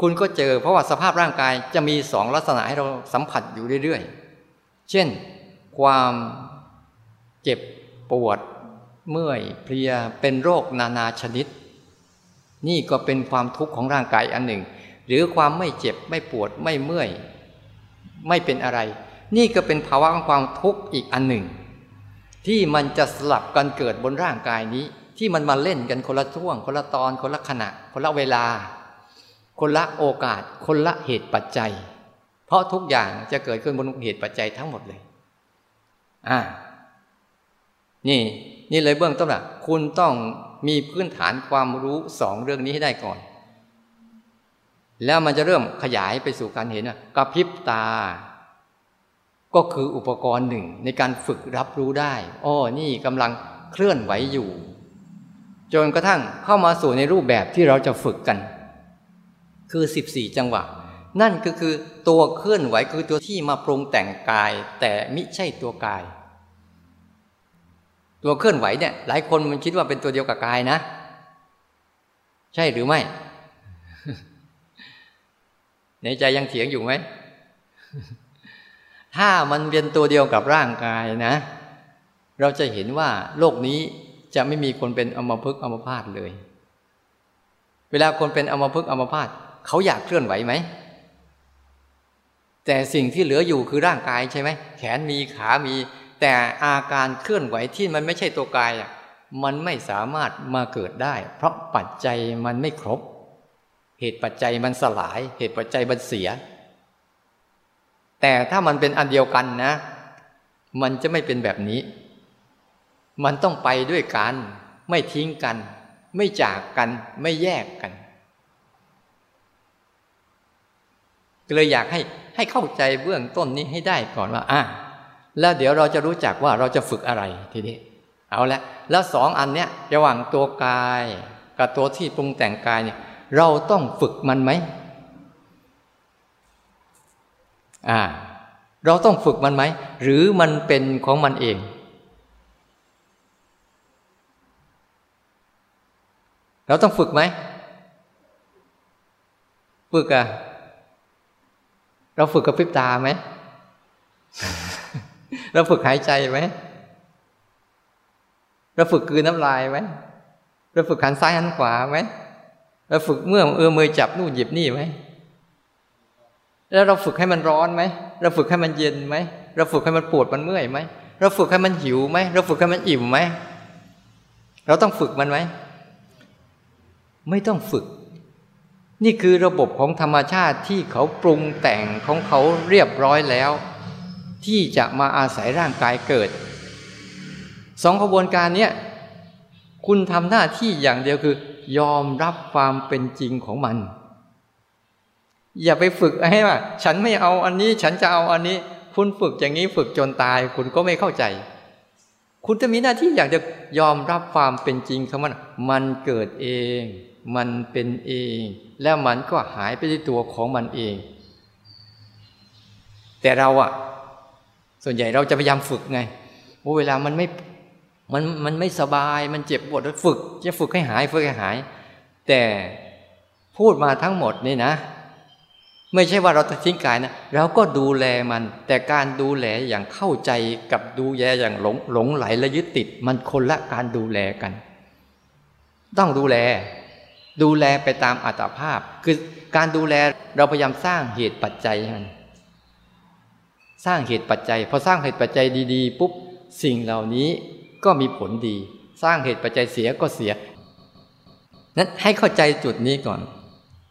คุณก็เจอเพราะว่าสภาพร่างกายจะมีสองลักษณะให้เราสัมผัสอยู่เรื่อยๆ เช่น ความเจ็บปวด เมื่อยเพลียเป็นโรคนานาชนิด นี่ก็เป็นความทุกข์ของร่างกายอันหนึ่ง หรือความไม่เจ็บไม่ปวดไม่เมื่อย ไม่เป็นอะไร นี่ก็เป็นภาวะของความทุกข์อีกอันหนึ่ง ที่มันจะสลับกันเกิดบนร่างกายนี้ ที่มันมาเล่นกันคนละช่วง คนละตอน คนละขณะ คนละเวลา คนละโอกาส คนละเหตุปัจจัย เพราะทุกอย่างจะเกิดขึ้นบนเหตุปัจจัยทั้งหมดเลย อ่า นี่ นี่เลยเบื้องต้นอะคุณต้องมีพื้นฐานความรู้สองเรื่องนี้ให้ได้ก่อน แล้วมันจะเริ่มขยายไปสู่การเห็นกระพริบตา ก็คืออุปกรณ์หนึ่งในการฝึกรับรู้ได้ อ้อ นี่กำลังเคลื่อนไหวอยู่ จนกระทั่งเข้ามาสู่ในรูปแบบที่เราจะฝึกกัน คือ 14 จังหวะ นั่นก็คือตัวเคลื่อนไหวคือตัวที่มาปรุงแต่งกาย แต่มิใช่ตัวกาย ตัวเคลื่อนไหวเนี่ย หลายคนมันคิดว่าเป็นตัวเดียวกับกายนะ ใช่หรือไม่ในใจยังเถียงอยู่ไหม ถ้ามันเป็นตัวเดียวกับร่างกายนะ เราจะเห็นว่าโลกนี้ จะไม่มีคนเป็นอมพึกอมพาตเลย เวลาคนเป็นอมพึกอมพาตเขาอยากเคลื่อนไหวไหม แต่สิ่งที่เหลืออยู่คือร่างกายใช่ไหม แขนมีขามี แต่อาการเคลื่อนไหวที่มันไม่ใช่ตัวกายอะมันไม่สามารถมาเกิดได้ เพราะปัจจัยมันไม่ครบ เหตุปัจจัยมันสลาย เหตุปัจจัยมันเสีย แต่ถ้ามันเป็นอันเดียวกันนะ มันจะไม่เป็นแบบนี้ มันต้องไปด้วยกัน ไม่ทิ้งกัน ไม่จากกันไม่แยกกันก็เลยอยากให้ให้เข้าใจเบื้องต้นนี้ให้ได้ก่อนว่าอะแล้วเดี๋ยวเราจะรู้จักว่าเราจะฝึกอะไรทีนี้เอาละแล้วสองอันเนี้ยระหว่างตัวกายกับตัวที่ปรุงแต่งกายเนี่ย เราต้องฝึกมันไหมอ่า เราต้องฝึกมันไหม หรือมันเป็นของมันเอง เราต้องฝึกไหมฝึกอะเราฝึกกับพริบตาไหมเราฝึกหายใจไหมเราฝึกกืนน้ำลายไหมเราฝึกหันซ้ายหันขวาไหมเราฝึกเมื่อเออมือจับนู่นหยิบนี่ไหมแล้วเราฝึกให้มันร้อนไหมเราฝึกให้มันเย็นไหมเราฝึกให้มันปวดมันเมื่อยไหมเราฝึกให้มันหิวไหมเราฝึกให้มันอิ่มไหมเราต้องฝึกมันไหม ไม่ต้องฝึก นี่คือระบบของธรรมชาติที่เขาปรุงแต่งของเขาเรียบร้อยแล้ว ที่จะมาอาศัยร่างกายเกิดสองขบวนการเนี้ยคุณทำหน้าที่อย่างเดียวคือ ยอมรับความเป็นจริงของมัน อย่าไปฝึกให้ว่า ฉันไม่เอาอันนี้ฉันจะเอาอันนี้ คุณฝึกอย่างนี้ฝึกจนตาย คุณก็ไม่เข้าใจ คุณจะมีหน้าที่อยากจะยอมรับความเป็นจริงของมัน มันเกิดเอง มันเป็นเอง แล้วมันก็หายไปที่ตัวของมันเอง แต่เราอะส่วนใหญ่เราจะพยายามฝึกไงว่าเวลามันไม่มันมันไม่สบายมันเจ็บปวดฝึก จะฝึกให้หายฝึกให้หาย แต่พูดมาทั้งหมดนี่นะ ไม่ใช่ว่าเราจะทิ้งกายนะเราก็ดูแลมัน แต่การดูแลอย่างเข้าใจกับดูแลอย่างหลงหลงไหลและยึดติด มันคนละการดูแลกัน ต้องดูแล ดูแลไปตามอัตภาพ คือการดูแลเราพยายามสร้างเหตุปัจจัยมันสร้างเหตุปัจจัยพอสร้างเหตุปัจจัยดีๆ ปุ๊บสิ่งเหล่านี้ก็มีผลดี สร้างเหตุปัจจัยเสียก็เสียนั้นให้เข้าใจจุดนี้ก่อน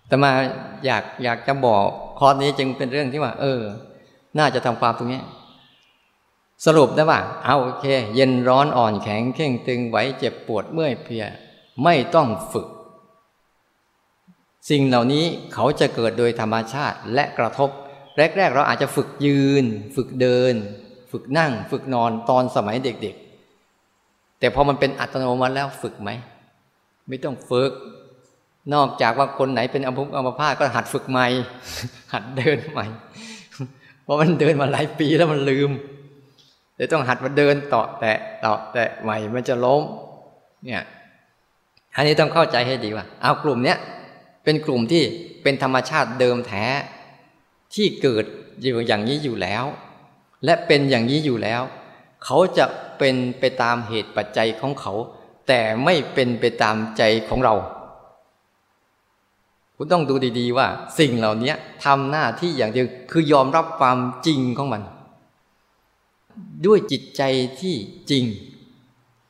แต่มาอยากอยากจะบอกคอร์สนี้จึงเป็นเรื่องที่ว่า เออ น่าจะทำความตรงนี้ สรุปได้ว่า เอาโอเค เย็นร้อนอ่อนแข็งเข่งตึงไหวเจ็บปวดเมื่อยเพลีย ไม่ต้องฝึก สิ่งเหล่านี้เขาจะเกิดโดยธรรมชาติและกระทบ แรก ๆ เราอาจจะฝึกยืน ฝึกเดิน ฝึกนั่ง ฝึกนอนตอนสมัยเด็ก ๆ แต่พอมันเป็นอัตโนมัติแล้วฝึกไหม ไม่ต้องฝึก นอกจากว่าคนไหนเป็นอัมพุอัมพาตก็หัดฝึกใหม่ หัดเดินใหม่ เพราะมันเดินมาหลายปีแล้วมันลืมเลยต้องหัดมาเดินต่อแตะต่อแตะใหม่มันจะล้ม เนี่ย อันนี้ต้องเข้าใจให้ดีว่า เอากลุ่มเนี้ย เป็นกลุ่มที่เป็นธรรมชาติเดิมแท้ ที่เกิดอยู่อย่างนี้อยู่แล้ว และเป็นอย่างนี้อยู่แล้ว เขาจะเป็นไปตามเหตุปัจจัยของเขา แต่ไม่เป็นไปตามใจของเรา คุณต้องดูดีๆว่า สิ่งเหล่านี้ทำหน้าที่อย่างเดียวคือยอมรับความจริงของมัน ด้วยจิตใจที่จริง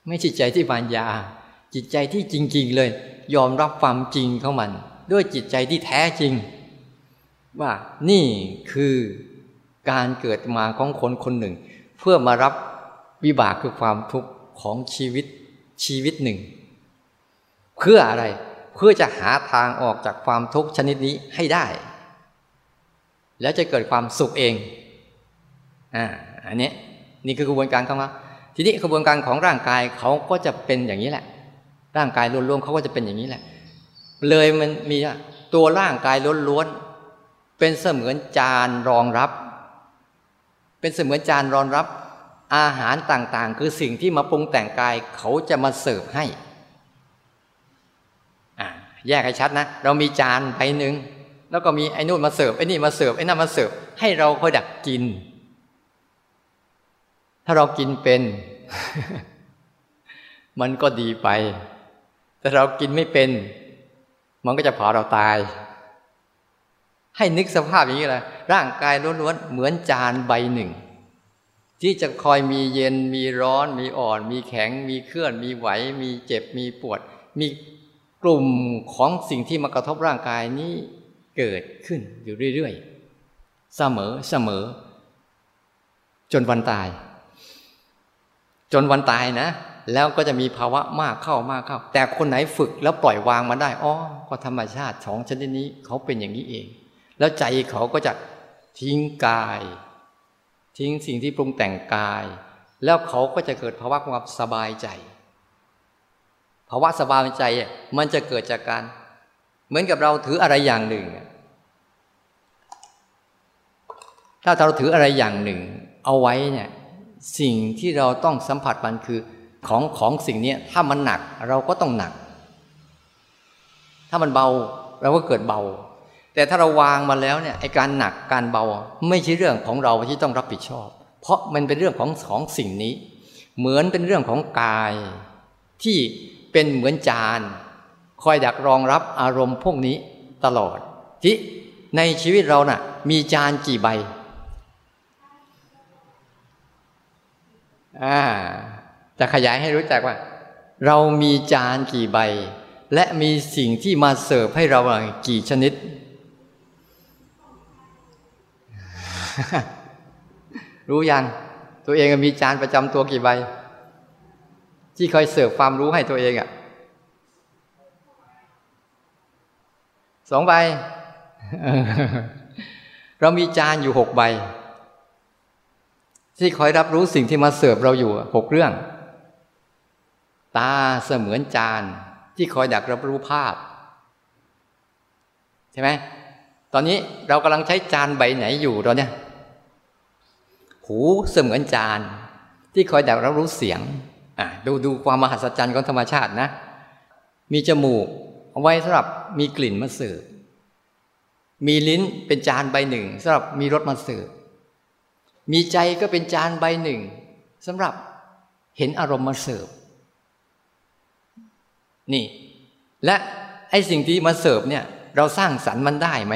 ไม่จิตใจที่บานยาจิตใจที่จริงๆเลย ยอมรับความจริงของมัน ด้วยจิตใจที่แท้จริง ว่านี่คือการเกิดมาของคนคนหนึ่ง เพื่อมารับวิบากคือความทุกข์ของชีวิตชีวิตหนึ่ง เพื่ออะไรเพื่อจะหาทางออกจากความทุกข์ชนิดนี้ให้ได้ แล้วจะเกิดความสุขเองอ่าอันนี้นี่คือกระบวนการเข้ามาทีนี้กระบวนการของร่างกายเขาก็จะเป็นอย่างนี้แหละ ร่างกายล้วนๆเขาก็จะเป็นอย่างนี้แหละ เลยมันมีตัวร่างกายล้วนๆเป็นเสมือนจานรองรับ เป็นเสมือนจานรองรับ อาหารต่างๆ คือสิ่งที่มาปรุงแต่งกายเขาจะมาเสิร์ฟให้แยกให้ชัดนะ เรามีจานใบหนึ่งแล้วก็มีไอ้นู่นมาเสิร์ฟไอ้นี่มาเสิร์ฟไอ้นั่นมาเสิร์ฟให้เราคอยดักกิน ถ้าเรากินเป็น มันก็ดีไป แต่เรากินไม่เป็น มันก็จะพาเราตาย ให้นึกสภาพอย่างนี้เลยร่างกายล้วนๆเหมือนจานใบหนึ่ง ที่จะคอยมีเย็นมีร้อน มีอ่อน มีแข็ง มีเคลื่อน มีไหว มีเจ็บมีปวด มีกลุ่มของสิ่งที่มากระทบร่างกายนี้เกิดขึ้นอยู่เรื่อยๆ เสมอเสมอ จนวันตาย จนวันตายนะ แล้วก็จะมีภาวะมากเข้ามากเข้า แต่คนไหนฝึกแล้วปล่อยวางมาได้อ๋อก็ธรรมชาติของชนิดนี้เขาเป็นอย่างนี้เอง แล้วใจเขาก็จะทิ้งกาย ทิ้งสิ่งที่ปรุงแต่งกาย แล้วเขาก็จะเกิดภาวะความสบายใจ ภาวะสบายใจมันจะเกิดจากการ เหมือนกับเราถืออะไรอย่างหนึ่ง ถ้าเราถืออะไรอย่างหนึ่ง เอาไว้เนี่ยสิ่งที่เราต้องสัมผัสมันคือ ของของสิ่งนี้ถ้ามันหนักเราก็ต้องหนัก ถ้ามันเบาเราก็เกิดเบา แต่ถ้าเราวางมาแล้วเนี่ยไอการหนักการเบาไม่ใช่เรื่องของเราที่ต้องรับผิดชอบ เพราะมันเป็นเรื่องของของสิ่งนี้ เหมือนเป็นเรื่องของกาย ที่เป็นเหมือนจาน คอยดักรองรับอารมณ์พวกนี้ตลอดที่ในชีวิตเรานะ่ะ มีจานกี่ใบอ่า จะขยายให้รู้จักว่า เรามีจานกี่ใบ และมีสิ่งที่มาเสิร์ฟให้เรากี่ชนิด รู้ยัง ตัวเองมีจานประจำตัวกี่ใบ ที่คอยเสิร์ฟความรู้ให้ตัวเองอะ่ะสองใบ เรามีจานอยู่หกใบ ที่คอยรับรู้สิ่งที่มาเสิร์ฟเราอยู่หกเรื่อง ตาเสมือนจานที่คอยดักรับรู้ภาพ ใช่ไหมตอนนี้เรากำลังใช้จานใบไหนอยู่ตอนนี้หูเสมือนจาน ที่คอยดักรับรู้เสียงอะดูดูความมหัศจรรย์ของธรรมชาตินะ มีจมูกเอาไว้สำหรับมีกลิ่นมาเสิร์ฟมีลิ้นเป็นจานใบหนึ่งสำหรับมีรสมาเสิร์ฟมีใจก็เป็นจานใบหนึ่งสำหรับเห็นอารมณ์มาเสิร์ฟ นี่ และไอสิ่งที่มาเสิร์ฟเนี่ย เราสร้างสรรค์มันได้ไหม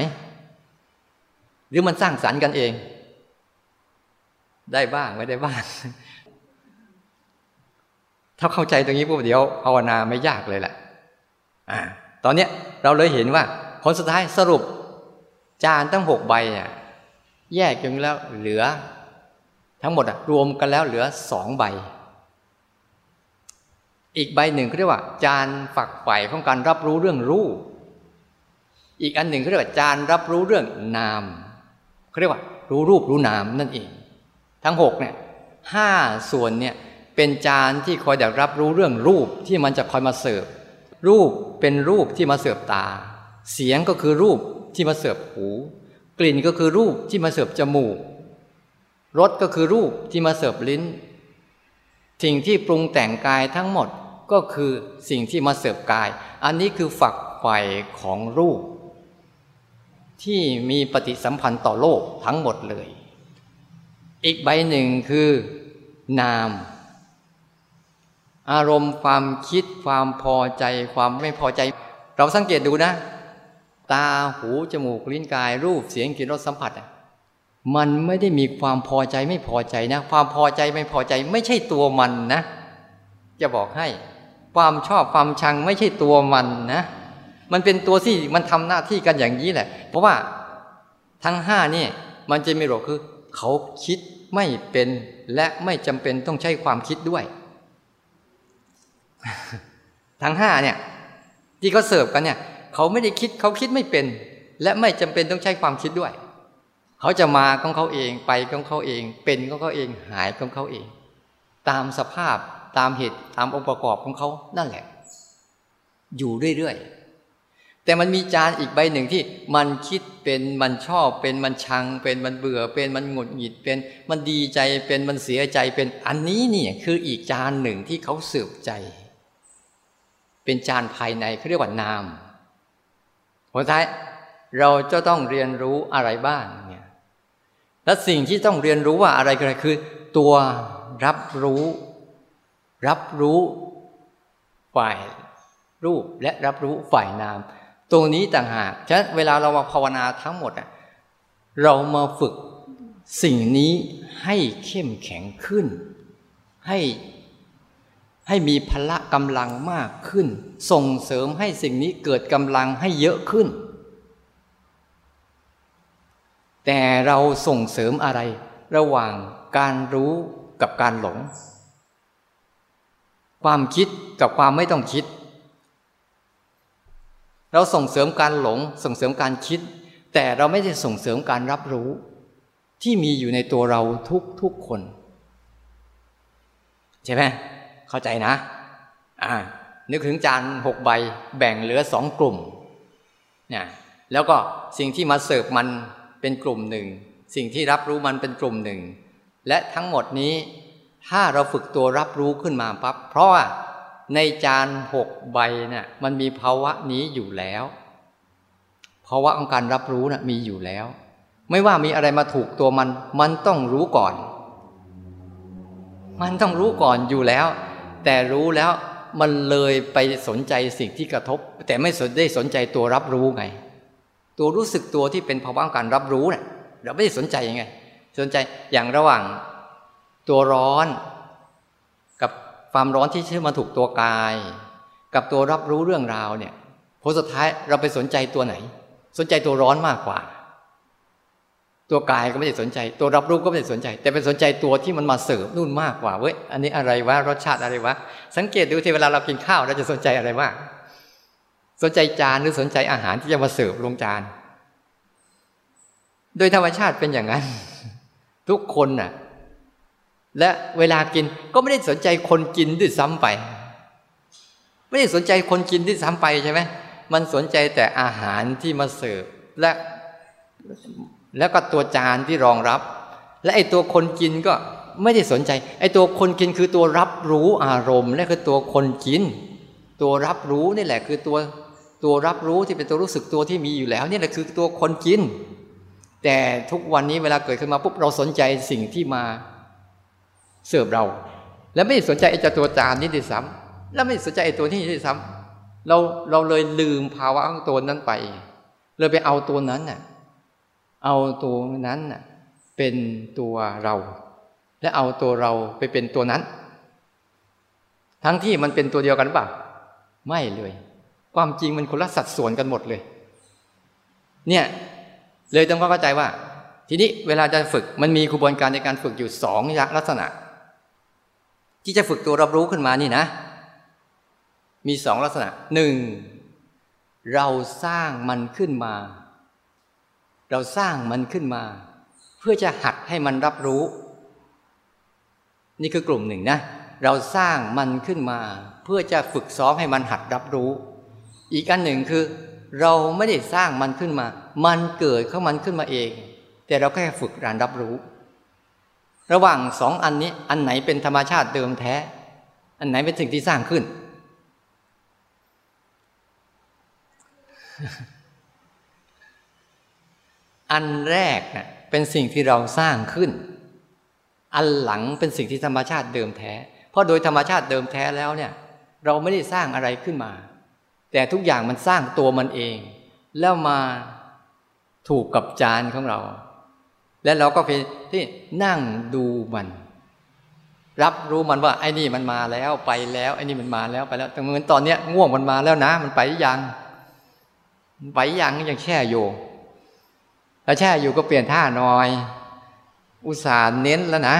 หรือมันสร้างสรรค์กันเอง ได้บ้างไม่ได้บ้าง ถ้าเข้าใจตรงนี้ปุ๊บเดี๋ยวภาวนาไม่ยากเลยแหละอ่าตอนเนี้ยเราเลยเห็นว่าผลสุดท้ายสรุป จานตั้งหกใบเนี่ยแยกกันแล้วเหลือ ทั้งหมดอะรวมกันแล้วเหลือสองใบ อีกใบหนึ่งเขาเรียกว่า จานฝักใฝ่ของการรับรู้เรื่องรู้อีกอันหนึ่งเขาเรียกว่าจานรับรู้เรื่องนามเขาเรียกว่า รู้รูปรู้นามนั่นเอง ทั้งหกเนี่ยห้าส่วนเนี่ยเป็นจานที่คอยดักรับรู้เรื่องรูปที่มันจะคอยมาเสิร์ฟรูปเป็นรูปที่มาเสิร์ฟตา เสียงก็คือรูปที่มาเสิร์ฟหู กลิ่นก็คือรูปที่มาเสิร์ฟจมูกรสก็คือรูปที่มาเสิร์ฟลิ้น สิ่งที่ปรุงแต่งกายทั้งหมด ก็คือสิ่งที่มาเสิร์ฟกาย อันนี้คือฝักใฝ่ของรูป ที่มีปฏิสัมพันธ์ต่อโลกทั้งหมดเลย อีกใบหนึ่งคือนาม อารมณ์ความคิดความพอใจความไม่พอใจ เราสังเกตดูนะ ตาหูจมูกลิ้นกาย รูปเสียงกลิ่นรสสัมผัสมันไม่ได้มีความพอใจไม่พอใจนะ ความพอใจไม่พอใจไม่ใช่ตัวมันนะ จะบอกให้ ความชอบความชังไม่ใช่ตัวมันนะ มันเป็นตัวที่มันทำหน้าที่กันอย่างนี้แหละ เพราะว่าทั้งห้านี่มันจะมีหรอกคือ เขาคิดไม่เป็นและไม่จำเป็นต้องใช้ความคิดด้วย ทั้งห้าเนี่ยที่เขาเสิร์ฟกันเนี่ยเขาไม่ได้คิดเขาคิดไม่เป็น และไม่จำเป็นต้องใช้ความคิดด้วย เขาจะมาของเขาเองไปของเขาเอง เป็นของเขาเองหายของเขาเอง ตามสภาพ ตามเหตุตามองค์ประกอบของเขานั่นแหละ อยู่เรื่อยๆแต่มันมีจานอีกใบหนึ่งที่มันคิดเป็นมันชอบเป็นมันชัง เป็นมันเบื่อ เป็นมันหงุดหงิดเป็นมันดีใจเป็นมันเสียใจเป็นอันนี้เนี่ยคืออีกจานหนึ่งที่เขาสืบใจ เป็นจานภายในเขาเรียกว่านามผลท้ายเราจะต้องเรียนรู้อะไรบ้างเนี่ยและสิ่งที่ต้องเรียนรู้ว่าอะไรก็คือ ตัวรับรู้ รับรู้ฝ่ายรูปและรับรู้ฝ่ายนาม ตรงนี้ต่างหากฉะนั้นเวลาเรามาภาวนาทั้งหมดเรามาฝึกสิ่งนี้ให้เข้มแข็งขึ้น ให้ให้มีพละกำลังมากขึ้น ส่งเสริมให้สิ่งนี้เกิดกำลังให้เยอะขึ้น แต่เราส่งเสริมอะไรระหว่างการรู้กับการหลง ความคิดกับความไม่ต้องคิด เราส่งเสริมการหลงส่งเสริมการคิด แต่เราไม่ได้ส่งเสริมการรับรู้ ที่มีอยู่ในตัวเราทุกทุกคน ใช่ไหมเข้าใจนะ อ่า นึกถึงจานหกใบแบ่งเหลือสองกลุ่มเนี่ยแล้วก็สิ่งที่มาเสิร์ฟมันเป็นกลุ่มหนึ่ง สิ่งที่รับรู้มันเป็นกลุ่มหนึ่ง และทั้งหมดนี้ ถ้าเราฝึกตัวรับรู้ขึ้นมาปั๊บเพราะว่าในจานหกใบนะ่ะมันมีภาวะนี้อยู่แล้วภาวะของการรับรู้นะ่ะมีอยู่แล้ว ไม่ว่ามีอะไรมาถูกตัวมัน มันต้องรู้ก่อน มันต้องรู้ก่อนอยู่แล้ว แต่รู้แล้วมันเลยไปสนใจสิ่งที่กระทบ แต่ไม่สนได้สนใจตัวรับรู้ไง ตัวรู้สึกตัวที่เป็นภาวะการรับรู้เนะ่ยเราไม่ได้สนใจยังไง สนใจอย่างระหว่าง ตัวร้อน กับความร้อนที่ชื่อมาถูกตัวกาย กับตัวรับรู้เรื่องราวเนี่ยผลสุดท้ายเราไปสนใจตัวไหน สนใจตัวร้อนมากกว่า ตัวกายก็ไม่ได้สนใจ ตัวรับรู้ก็ไม่ได้สนใจ แต่เป็นสนใจตัวที่มันมาเสิร์ฟนู่นมากกว่าเว้ยอันนี้อะไรวะรสชาติอะไรวะสังเกตดูที่เวลาเรากินข้าวเราจะสนใจอะไรมาก สนใจจานหรือสนใจอาหารที่จะมาเสิร์ฟลงจานโดยธรรมชาติเป็นอย่างนั้น ทุกคนน่ะ และเวลากินก็ไม่ได้สนใจคนกินด้วยซ้ำไป ไม่ได้สนใจคนกินด้วยซ้ำไปใช่ไหมมันสนใจแต่อาหารที่มาเสิร์ฟและแล้วก็ตัวจานที่รองรับ และไอ้ตัวคนกินก็ไม่ได้สนใจ ไอ้ตัวคนกินคือตัวรับรู้อารมณ์และคือตัวคนกิน ตัวรับรู้นี่แหละ คือตัวตัวรับรู้ที่เป็นตัวรู้สึกตัวที่มีอยู่แล้วนี่แหละคือตัวคนกิน แต่ทุกวันนี้เวลาเกิดขึ้นมาปุ๊บเราสนใจสิ่งที่มา เสิร์ฟเรา แล้วไม่สนใจไอ้จตัวจานนี้ด้วยซ้ำแล้วไม่สนใจไอ้ตัวนี้ด้วยซ้ำเราเราเลยลืมภาวะของตัวนั้นไป เลยไปเอาตัวนั้นน่ะเอาตัวนั้นน่ะเป็นตัวเรา และเอาตัวเราไปเป็นตัวนั้น ทั้งที่มันเป็นตัวเดียวกันป่ะไม่เลย ความจริงมันคนละสัดส่วนกันหมดเลย เนี่ยเลยต้องเข้าใจว่า ทีนี้เวลาจะฝึกมันมีกระบวนการในการฝึกอยู่สองลักษณะ ที่จะฝึกตัวรับรู้ขึ้นมานี่นะ มีสองลักษณะหนึ่งเราสร้างมันขึ้นมา เราสร้างมันขึ้นมา เพื่อจะหัดให้มันรับรู้ นี่คือกลุ่มหนึ่งนะ เราสร้างมันขึ้นมา เพื่อจะฝึกซ้อมให้มันหัดรับรู้ อีกอันหนึ่งคือ เราไม่ได้สร้างมันขึ้นมา มันเกิดเข้ามันขึ้นมาเอง แต่เราแค่ฝึกการรับรู้ ระหว่างสองอันนี้ อันไหนเป็นธรรมชาติเดิมแท้ อันไหนเป็นสิ่งที่สร้างขึ้น อันแรกเนะเป็นสิ่งที่เราสร้างขึ้น อันหลังเป็นสิ่งที่ธรรมชาติเดิมแท้ เพราะโดยธรรมชาติเดิมแท้แล้วเนี่ย เราไม่ได้สร้างอะไรขึ้นมา แต่ทุกอย่างมันสร้างตัวมันเอง แล้วมาถูกกับจานของเรา และเราก็ไปที่นั่งดูมัน รับรู้มันว่าไอ้นี่มันมาแล้วไปแล้วไอ้นี่มันมาแล้วไปแล้วแต่เหมือนตอนเนี้ยง่วงมันมาแล้วนะ มันไปยังไปยังยังแช่อยู่แล้วแช่อยู่ก็เปลี่ยนท่าหน่อย อุตส่าห์เน้นแล้วนะ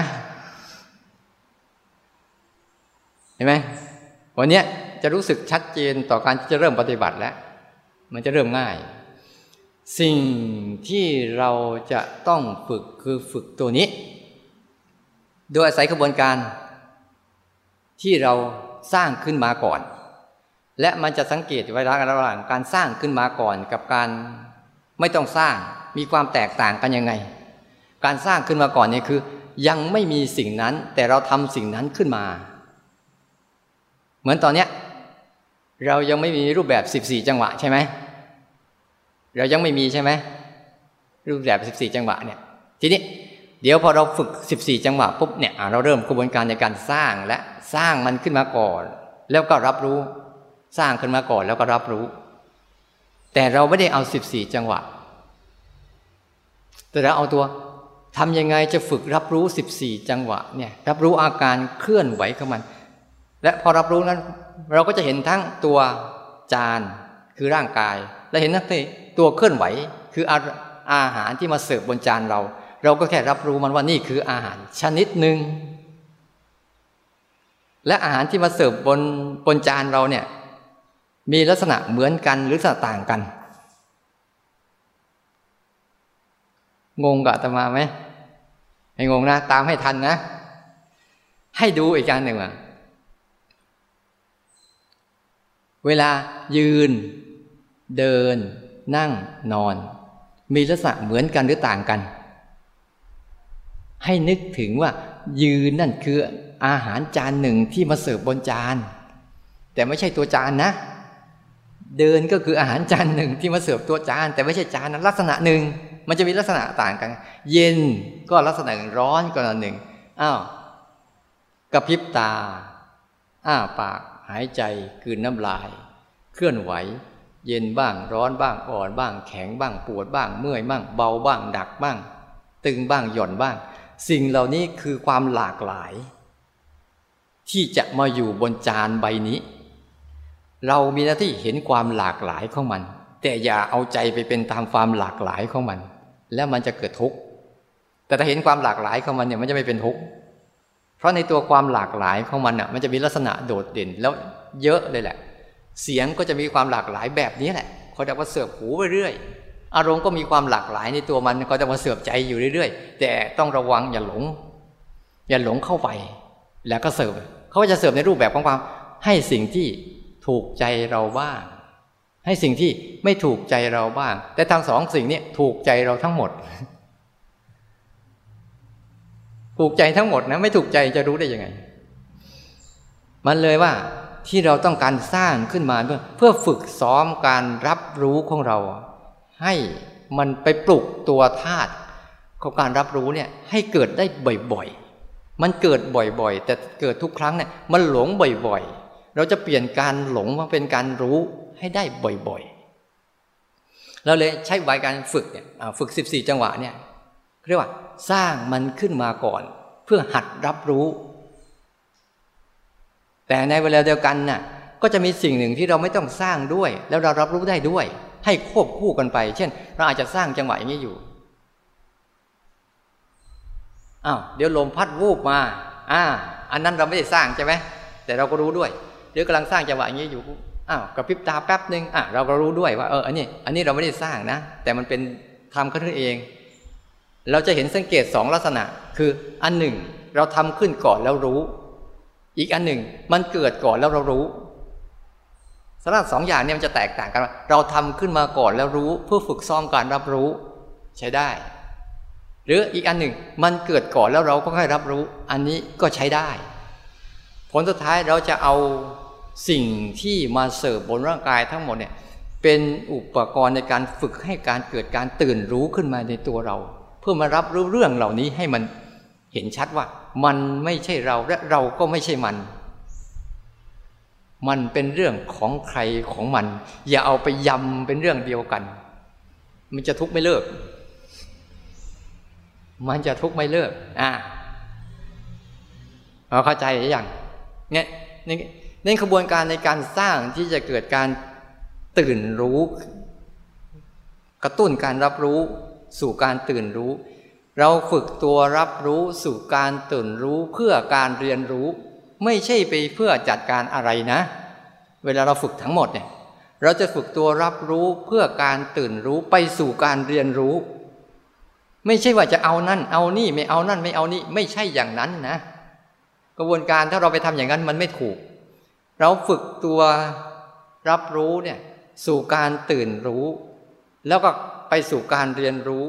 เห็นไหมวันนี้จะรู้สึกชัดเจนต่อการที่จะเริ่มปฏิบัติแล้ว มันจะเริ่มง่าย สิ่งที่เราจะต้องฝึกคือฝึกตัวนี้ โดยอาศัยกระบวนการที่เราสร้างขึ้นมาก่อน และมันจะสังเกตไว้ระหว่างการสร้างขึ้นมาก่อนกับการไม่ต้องสร้างมีความแตกต่างกันยังไง การสร้างขึ้นมาก่อนเนี่ยคือ ยังไม่มีสิ่งนั้นแต่เราทำสิ่งนั้นขึ้นมา เหมือนตอนเนี้ยเรายังไม่มีรูปแบบ 14 จังหวะใช่ไหม เรายังไม่มีใช่ไหมรูปแบบ14 จังหวะเนี่ยทีนี้เดี๋ยวพอเราฝึก 14 จังหวะปุ๊บเนี่ยเราเริ่มกระบวนการในการสร้างและสร้างมันขึ้นมาก่อน แล้วก็รับรู้ สร้างขึ้นมาก่อนแล้วก็รับรู้ แต่เราไม่ได้เอา 14 จังหวะ แต่เราเอาตัวทำยังไงจะฝึกรับรู้ 14 จังหวะเนี่ยรับรู้อาการเคลื่อนไหวของมัน และพอรับรู้นั้น เราก็จะเห็นทั้งตัวจานคือร่างกาย และเห็นทั้ง ตัวเคลื่อนไหว คืออาอาหารที่มาเสิร์ฟบนจานเรา เราก็แค่รับรู้มันว่านี่คืออาหารชนิดหนึ่งและอาหารที่มาเสิร์ฟบนบนจานเราเนี่ย มีลักษณะเหมือนกันหรือต่างกัน งงกับอาตมาไหมไม่งงนะ ตามให้ทันนะ ให้ดูอีกการหนึ่งว่าเวลายืน เดิน นั่งนอน มีลักษณะเหมือนกันหรือต่างกัน ให้นึกถึงว่า ยืนนั่นคืออาหารจานหนึ่งที่มาเสิร์ฟบนจาน แต่ไม่ใช่ตัวจานนะ เดินก็คืออาหารจานหนึ่งที่มาเสิร์ฟตัวจาน แต่ไม่ใช่จานนั้นลักษณะหนึ่งมันจะมีลักษณะต่างกัน เย็นก็ลักษณะหนึ่งร้อนก็ลักษณะหนึ่งอ้าวกระพริบตา อ้าปากหายใจคืนน้ำลาย เคลื่อนไหว เย็นบ้างร้อนบ้างอ่อนบ้าง แข็งบ้างปวดบ้าง เมื่อยบ้าง เบาบ้างดักบ้าง ตึงบ้างหย่อนบ้าง สิ่งเหล่านี้คือความหลากหลาย ที่จะมาอยู่บนจานใบนี้ เรามีหน้าที่เห็นความหลากหลายของมัน แต่อย่าเอาใจไปเป็นตามความหลากหลายของมัน แล้วมันจะเกิดทุกข์แต่ถ้าเห็นความหลากหลายของมันเนี่ยมันจะไม่เป็นทุกข์เพราะในตัวความหลากหลายของมันอะมันจะมีลักษณะโดดเด่นแล้วเยอะเลยแหละ เสียงก็จะมีความหลากหลายแบบนี้แหละเขาจะมาเสิร์ฟหูไปเรื่อย อารมณ์ก็มีความหลากหลายในตัวมันก็จะมาเสิร์ฟใจอยู่เรื่อยๆ แต่ต้องระวังอย่าหลง อย่าหลงเข้าไป แล้วก็เสิร์ฟเขาจะเสิร์ฟในรูปแบบของความให้สิ่งที่ถูกใจเราบ้าง ให้สิ่งที่ไม่ถูกใจเราบ้าง แต่ทั้งสองสิ่งนี้ถูกใจเราทั้งหมด ถูกใจทั้งหมดนะไม่ถูกใจจะรู้ได้ยังไง มันเลยว่า ที่เราต้องการสร้างขึ้นมาเพื่อเพื่อฝึกซ้อมการรับรู้ของเรา ให้มันไปปลุกตัวธาตุของการรับรู้เนี่ยให้เกิดได้บ่อยๆ มันเกิดบ่อยๆ แต่เกิดทุกครั้งเนี่ยมันหลงบ่อยๆ เราจะเปลี่ยนการหลงมาเป็นการรู้ให้ได้บ่อยๆ เราเลยใช้วิการฝึกเนี่ยฝึก 14 จังหวะเนี่ยเรียกว่าสร้างมันขึ้นมาก่อน เพื่อหัดรับรู้ แต่ในเวลาเดียวกันน่ะก็จะมีสิ่งหนึ่งที่เราไม่ต้องสร้างด้วย แล้วเรารับรู้ได้ด้วย ให้ควบคู่กันไป เช่น เราอาจจะสร้างจังหวะอย่างนี้อยู่อ้าวเดี๋ยวลมพัดวูบมาอ่าอันนั้นเราไม่ได้สร้างใช่ไหมแต่เราก็รู้ด้วยเดี๋ยวกำลังสร้างจังหวะอย่างนี้อยู่อ้าวกระพริบตาแป๊บหนึ่งอะเราก็รู้ด้วยว่าเอออันนี้ อันนี้เราไม่ได้สร้างนะ แต่มันเป็นทำขึ้นเอง เราจะเห็นสังเกตสองลักษณะ คืออันหนึ่ง เราทำขึ้นก่อนแล้วรู้ อีกอันหนึ่งมันเกิดก่อนแล้วเรารู้สำหรับสองอย่างนี้มันจะแตกต่างกัน เราทำขึ้นมาก่อนแล้วรู้เพื่อฝึกซ้อมการรับรู้ใช้ได้ หรืออีกอันหนึ่งมันเกิดก่อนแล้วเราก็ค่อยรับรู้ อันนี้ก็ใช้ได้ ผลสุดท้ายเราจะเอาสิ่งที่มาเสิร์ฟบนร่างกายทั้งหมดเนี่ยเป็นอุปกรณ์ในการฝึกให้การเกิดการตื่นรู้ขึ้นมาในตัวเรา เพื่อมารับรู้เรื่องเหล่านี้ให้มัน เห็นชัดว่า มันไม่ใช่เราและเราก็ไม่ใช่มัน มันเป็นเรื่องของใครของมัน อย่าเอาไปยำเป็นเรื่องเดียวกัน มันจะทุกข์ไม่เลิก มันจะทุกข์ไม่เลิก อ่าเราเข้าใจหรือยังเนี่ยนี่ในขบวนการในการสร้างที่จะเกิดการตื่นรู้ กระตุ้นการรับรู้สู่การตื่นรู้ เราฝึกตัวรับรู้สู่การตื่นรู้เพื่อการเรียนรู้ ไม่ใช่ไปเพื่อจัดการอะไรนะ เวลาเราฝึกทั้งหมดเนี่ยเราจะฝึกตัวรับรู้เพื่อการตื่นรู้ไปสู่การเรียนรู้ ไม่ใช่ว่าจะเอานั่น เอานี่ไม่เอานั่นไม่เอานี่ไม่ใช่อย่างนั้นนะ กระบวนการถ้าเราไปทำอย่างนั้นมันไม่ถูก เราฝึกตัวรับรู้เนี่ยสู่การตื่นรู้ แล้วก็ไปสู่การเรียนรู้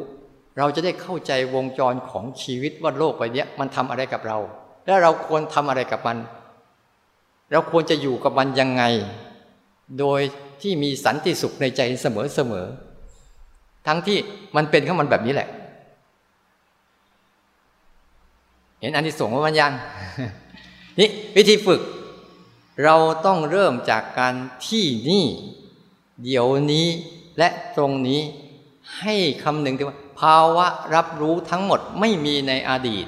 เราจะได้เข้าใจวงจรของชีวิตว่าโลกใบนี้มันทำอะไรกับเรา และเราควรทำอะไรกับมัน เราควรจะอยู่กับมันยังไง โดยที่มีสันติสุขในใจเสมอๆทั้งที่มันเป็นของมันแบบนี้แหละ เห็นอันที่ส่งว่ามันยังนี่วิธีฝึก เราต้องเริ่มจากการที่นี่ เดี๋ยวนี้และตรงนี้ให้คำหนึ่งที่ว่า ภาวะรับรู้ทั้งหมดไม่มีในอดีต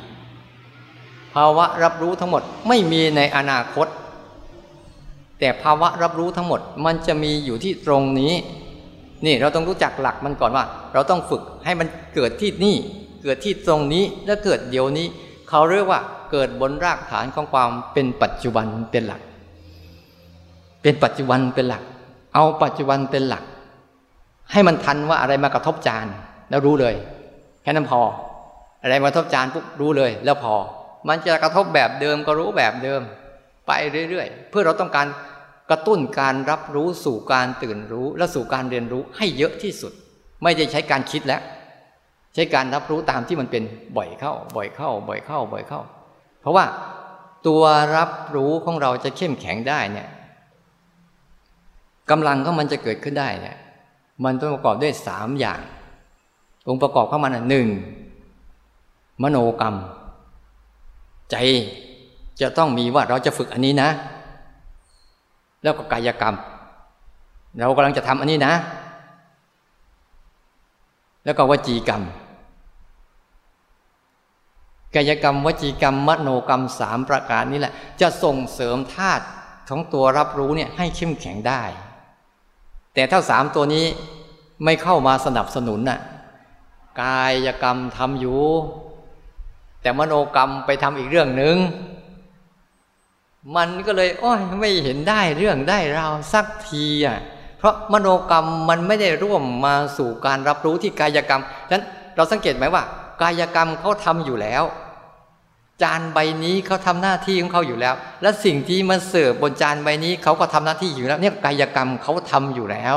ภาวะรับรู้ทั้งหมดไม่มีในอนาคต แต่ภาวะรับรู้ทั้งหมดมันจะมีอยู่ที่ตรงนี้ นี่เราต้องรู้จักหลักมันก่อนว่า เราต้องฝึกให้มันเกิดที่นี่ เกิดที่ตรงนี้และเกิดเดี๋ยวนี้ เขาเรียกว่าเกิดบนรากฐานของความเป็นปัจจุบันเป็นหลัก เป็นปัจจุบันเป็นหลัก เอาปัจจุบันเป็นหลัก ให้มันทันว่าอะไรมากระทบจาน แล้วรู้เลย แค่นั้นพอ อะไรมากระทบจานปุ๊บรู้เลย แล้วพอ มันจะกระทบแบบเดิมก็รู้แบบเดิม ไปเรื่อยๆ เพื่อเราต้องการกระตุ้นการรับรู้สู่การตื่นรู้ และสู่การเรียนรู้ให้เยอะที่สุด ไม่ได้ใช้การคิดแล้ว ใช้การรับรู้ตามที่มันเป็นบ่อยเข้า บ่อยเข้า บ่อยเข้า บ่อยเข้า เพราะว่าตัวรับรู้ของเราจะเข้มแข็งได้เนี่ยกำลังของมันจะเกิดขึ้นได้เนี่ยมันต้องประกอบด้วยสามอย่าง องค์ประกอบของมันหนึ่งมโนกรรม ใจจะต้องมีว่าเราจะฝึกอันนี้นะ แล้วก็กายกรรม เรากำลังจะทำอันนี้นะ แล้วก็วจีกรรม กายกรรม วจีกรรม มโนกรรมสามประการนี้แหละ จะส่งเสริมธาตุของตัวรับรู้เนี่ยให้เข้มแข็งได้ แต่ถ้าสามตัวนี้ไม่เข้ามาสนับสนุนน่ะ กายกรรมทำอยู่ แต่มโนกรรมไปทำอีกเรื่องหนึ่งมันก็เลยโอ้ยไม่เห็นได้เรื่องได้ราวสักทีอะเพราะมโนกรรมมันไม่ได้ร่วมมาสู่การรับรู้ที่กายกรรมฉะนั้นเราสังเกตไหมว่า กายกรรมเขาทำอยู่แล้ว จานใบนี้เขาทำหน้าที่ของเขาอยู่แล้ว และสิ่งที่มาเสิร์ฟบนจานใบนี้เขาก็ทำหน้าที่อยู่แล้วเนี่ยกายกรรมเขาทำอยู่แล้ว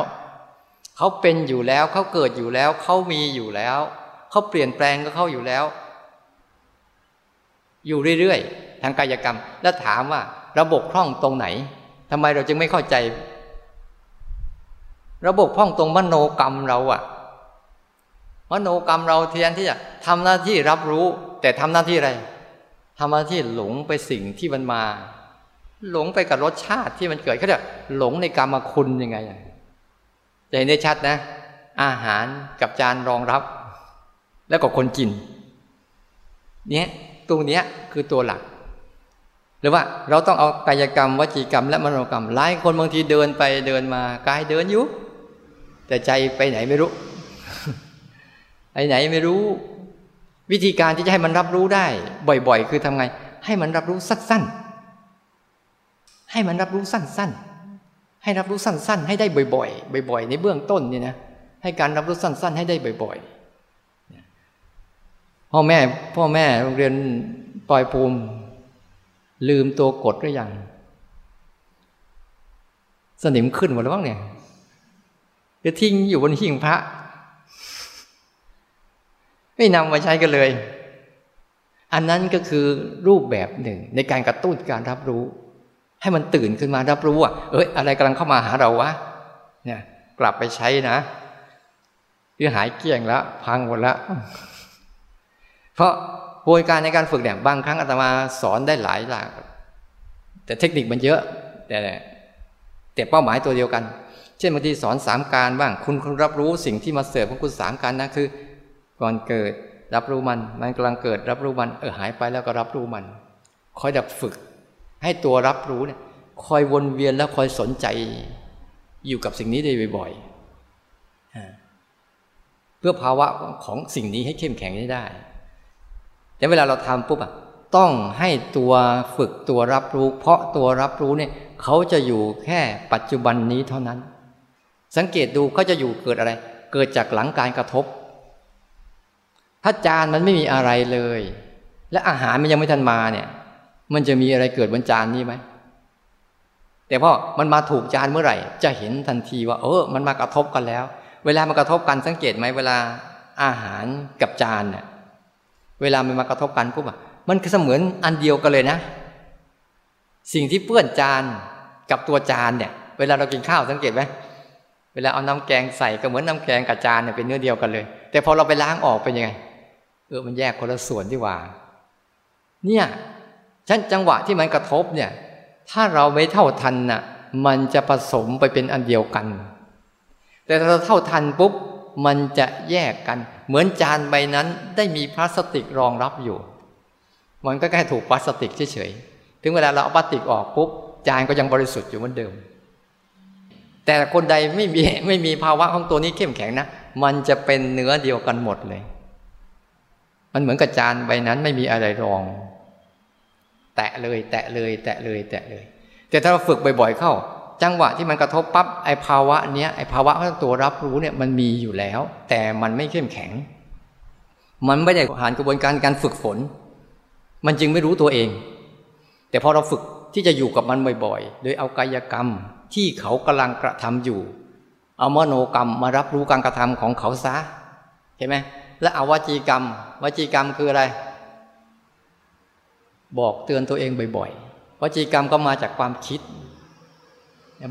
เขาเป็นอยู่แล้วเขาเกิดอยู่แล้วเขามีอยู่แล้วเขาเปลี่ยนแปลงก็เข้าอยู่แล้ว อยู่เรื่อยๆทางกายกรรม แล้วถามว่า ระบบคล่องตรงไหนทำไมเราจึงไม่เข้าใจ ระบบคล่องตรงมโนกรรมเราอะมโนกรรมเราเทียนที่จะทำหน้าที่รับรู้ แต่ทำหน้าที่อะไรทำหน้าที่หลงไปสิ่งที่มันมา หลงไปกับรสชาติที่มันเกิดเขาจะหลงในกรรมคุณยังไง จะเห็นได้ชัดนะ อาหารกับจานรองรับ แล้วก็คนกิน เนี้ยตรงเนี้ยคือตัวหลัก หรือว่าเราต้องเอากายกรรมวจีกรรม และมโนกรรมหลายคนบางทีเดินไปเดินมากายเดินอยู่แต่ใจไปไหนไม่รู้ไปไหนไม่รู้ วิธีการที่จะให้มันรับรู้ได้ บ่อย ๆ คือทำไง ให้มันรับรู้สั้นๆให้มันรับรู้สั้นๆ ให้รับรู้สั้น ๆ ให้ได้บ่อยๆ บ่อย ๆ ในเบื้องต้นนี่นะให้การรับรู้สั้น ๆ ให้ได้บ่อยๆพ่อแม่ พ่อแม่โรงเรียนปล่อยภูมิ ลืมตัวกดหรือยังสนิมขึ้นหมดแล้วบ้างเนี่ยจะทิ้งอยู่บนหิ้งพระ ไม่นำมาใช้กันเลย อันนั้นก็คือรูปแบบหนึ่งในการกระตุ้นการรับรู้ ให้มันตื่นขึ้นมารับรู้ว่าเอ้ยอะไรกำลังเข้ามาหาเราวะเนี่ย กลับไปใช้นะคือหายเกลี้ยงแล้วพังหมดแล้วเพราะกระบวนการในการฝึกเนี่ยบางครั้งอาตมาสอนได้หลายหลักแต่เทคนิคมันเยอะ แต่แต่เป้าหมายตัวเดียวกัน เช่นบางทีสอนสามการบ้าง คุณคุณรับรู้สิ่งที่มาเสิร์ฟของคุณสามการนะคือ ก่อนเกิดรับรู้มัน มันกำลังเกิดรับรู้มัน เออหายไปแล้วก็รับรู้มันคอยดับฝึก ให้ตัวรับรู้เนี่ยคอยวนเวียนแล้วคอยสนใจอยู่กับสิ่งนี้ได้บ่อยๆ เพื่อภาวะของสิ่งนี้ให้เข้มแข็งได้ แต่เวลาเราทำปุ๊บอะต้องให้ตัวฝึกตัวรับรู้ เพราะตัวรับรู้เนี่ยเขาจะอยู่แค่ปัจจุบันนี้เท่านั้น สังเกตดูเขาจะอยู่เกิดอะไร เกิดจากหลังการกระทบ ถ้าจานมันไม่มีอะไรเลย และอาหารมันยังไม่ทันมาเนี่ย มันจะมีอะไรเกิดบนจานนี้ไหมแต่พอมันมาถูกจานเมื่อไหร่ จะเห็นทันทีว่า เออ มันมากระทบกันแล้ว เวลามันกระทบกันสังเกตไหมเวลาอาหารกับจานเนี่ยเวลามันมากระทบกันปุ๊บอะมันเสมือนอันเดียวกันเลยนะ สิ่งที่เปื้อนจานกับตัวจานเนี่ย เวลาเรากินข้าวสังเกตไหมเวลาเอาน้ำแกงใส่ก็เหมือนน้าแกงกับจานเนี่ยเป็นเนื้อเดียวกันเลย แต่พอเราไปล้างออกเป็นยังไง เออมันแยกคนละส่วนที่ว่า เนี่ย ฉันจังหวะที่มันกระทบเนี่ย ถ้าเราไม่เท่าทันน่ะ มันจะผสมไปเป็นอันเดียวกัน แต่ถ้าเราเท่าทันปุ๊บ มันจะแยกกัน เหมือนจานใบนั้นได้มีพลาสติกรองรับอยู่ มันก็แค่ถูกพลาสติกเฉยๆ ถึงเวลาเราเอาพลาสติกออกปุ๊บ จานก็ยังบริสุทธิ์อยู่เหมือนเดิม แต่คนใดไม่มีไม่มีภาวะของตัวนี้เข้มแข็งนะ มันจะเป็นเนื้อเดียวกันหมดเลย มันเหมือนกับจานใบนั้นไม่มีอะไรรอง แตะเลย แตะเลย แตะเลย แตะเลย แต่ถ้าเราฝึกบ่อยๆเข้า จังหวะที่มันกระทบปั๊บไอภาวะเนี้ยไอภาวะของตัวรับรู้เนี่ยมันมีอยู่แล้ว แต่มันไม่เข้มแข็ง มันไม่ได้ผ่านกระบวนการการฝึกฝน มันจึงไม่รู้ตัวเอง แต่พอเราฝึกที่จะอยู่กับมันบ่อยๆ โดยเอากายกรรมที่เขากำลังกระทำอยู่ เอามโนกรรมมารับรู้การกระทำของเขาซะเห็นไหมและเอาวจีกรรม วจีกรรมคืออะไร บอกเตือนตัวเองบ่อยๆวจีกรรมก็มาจากความคิด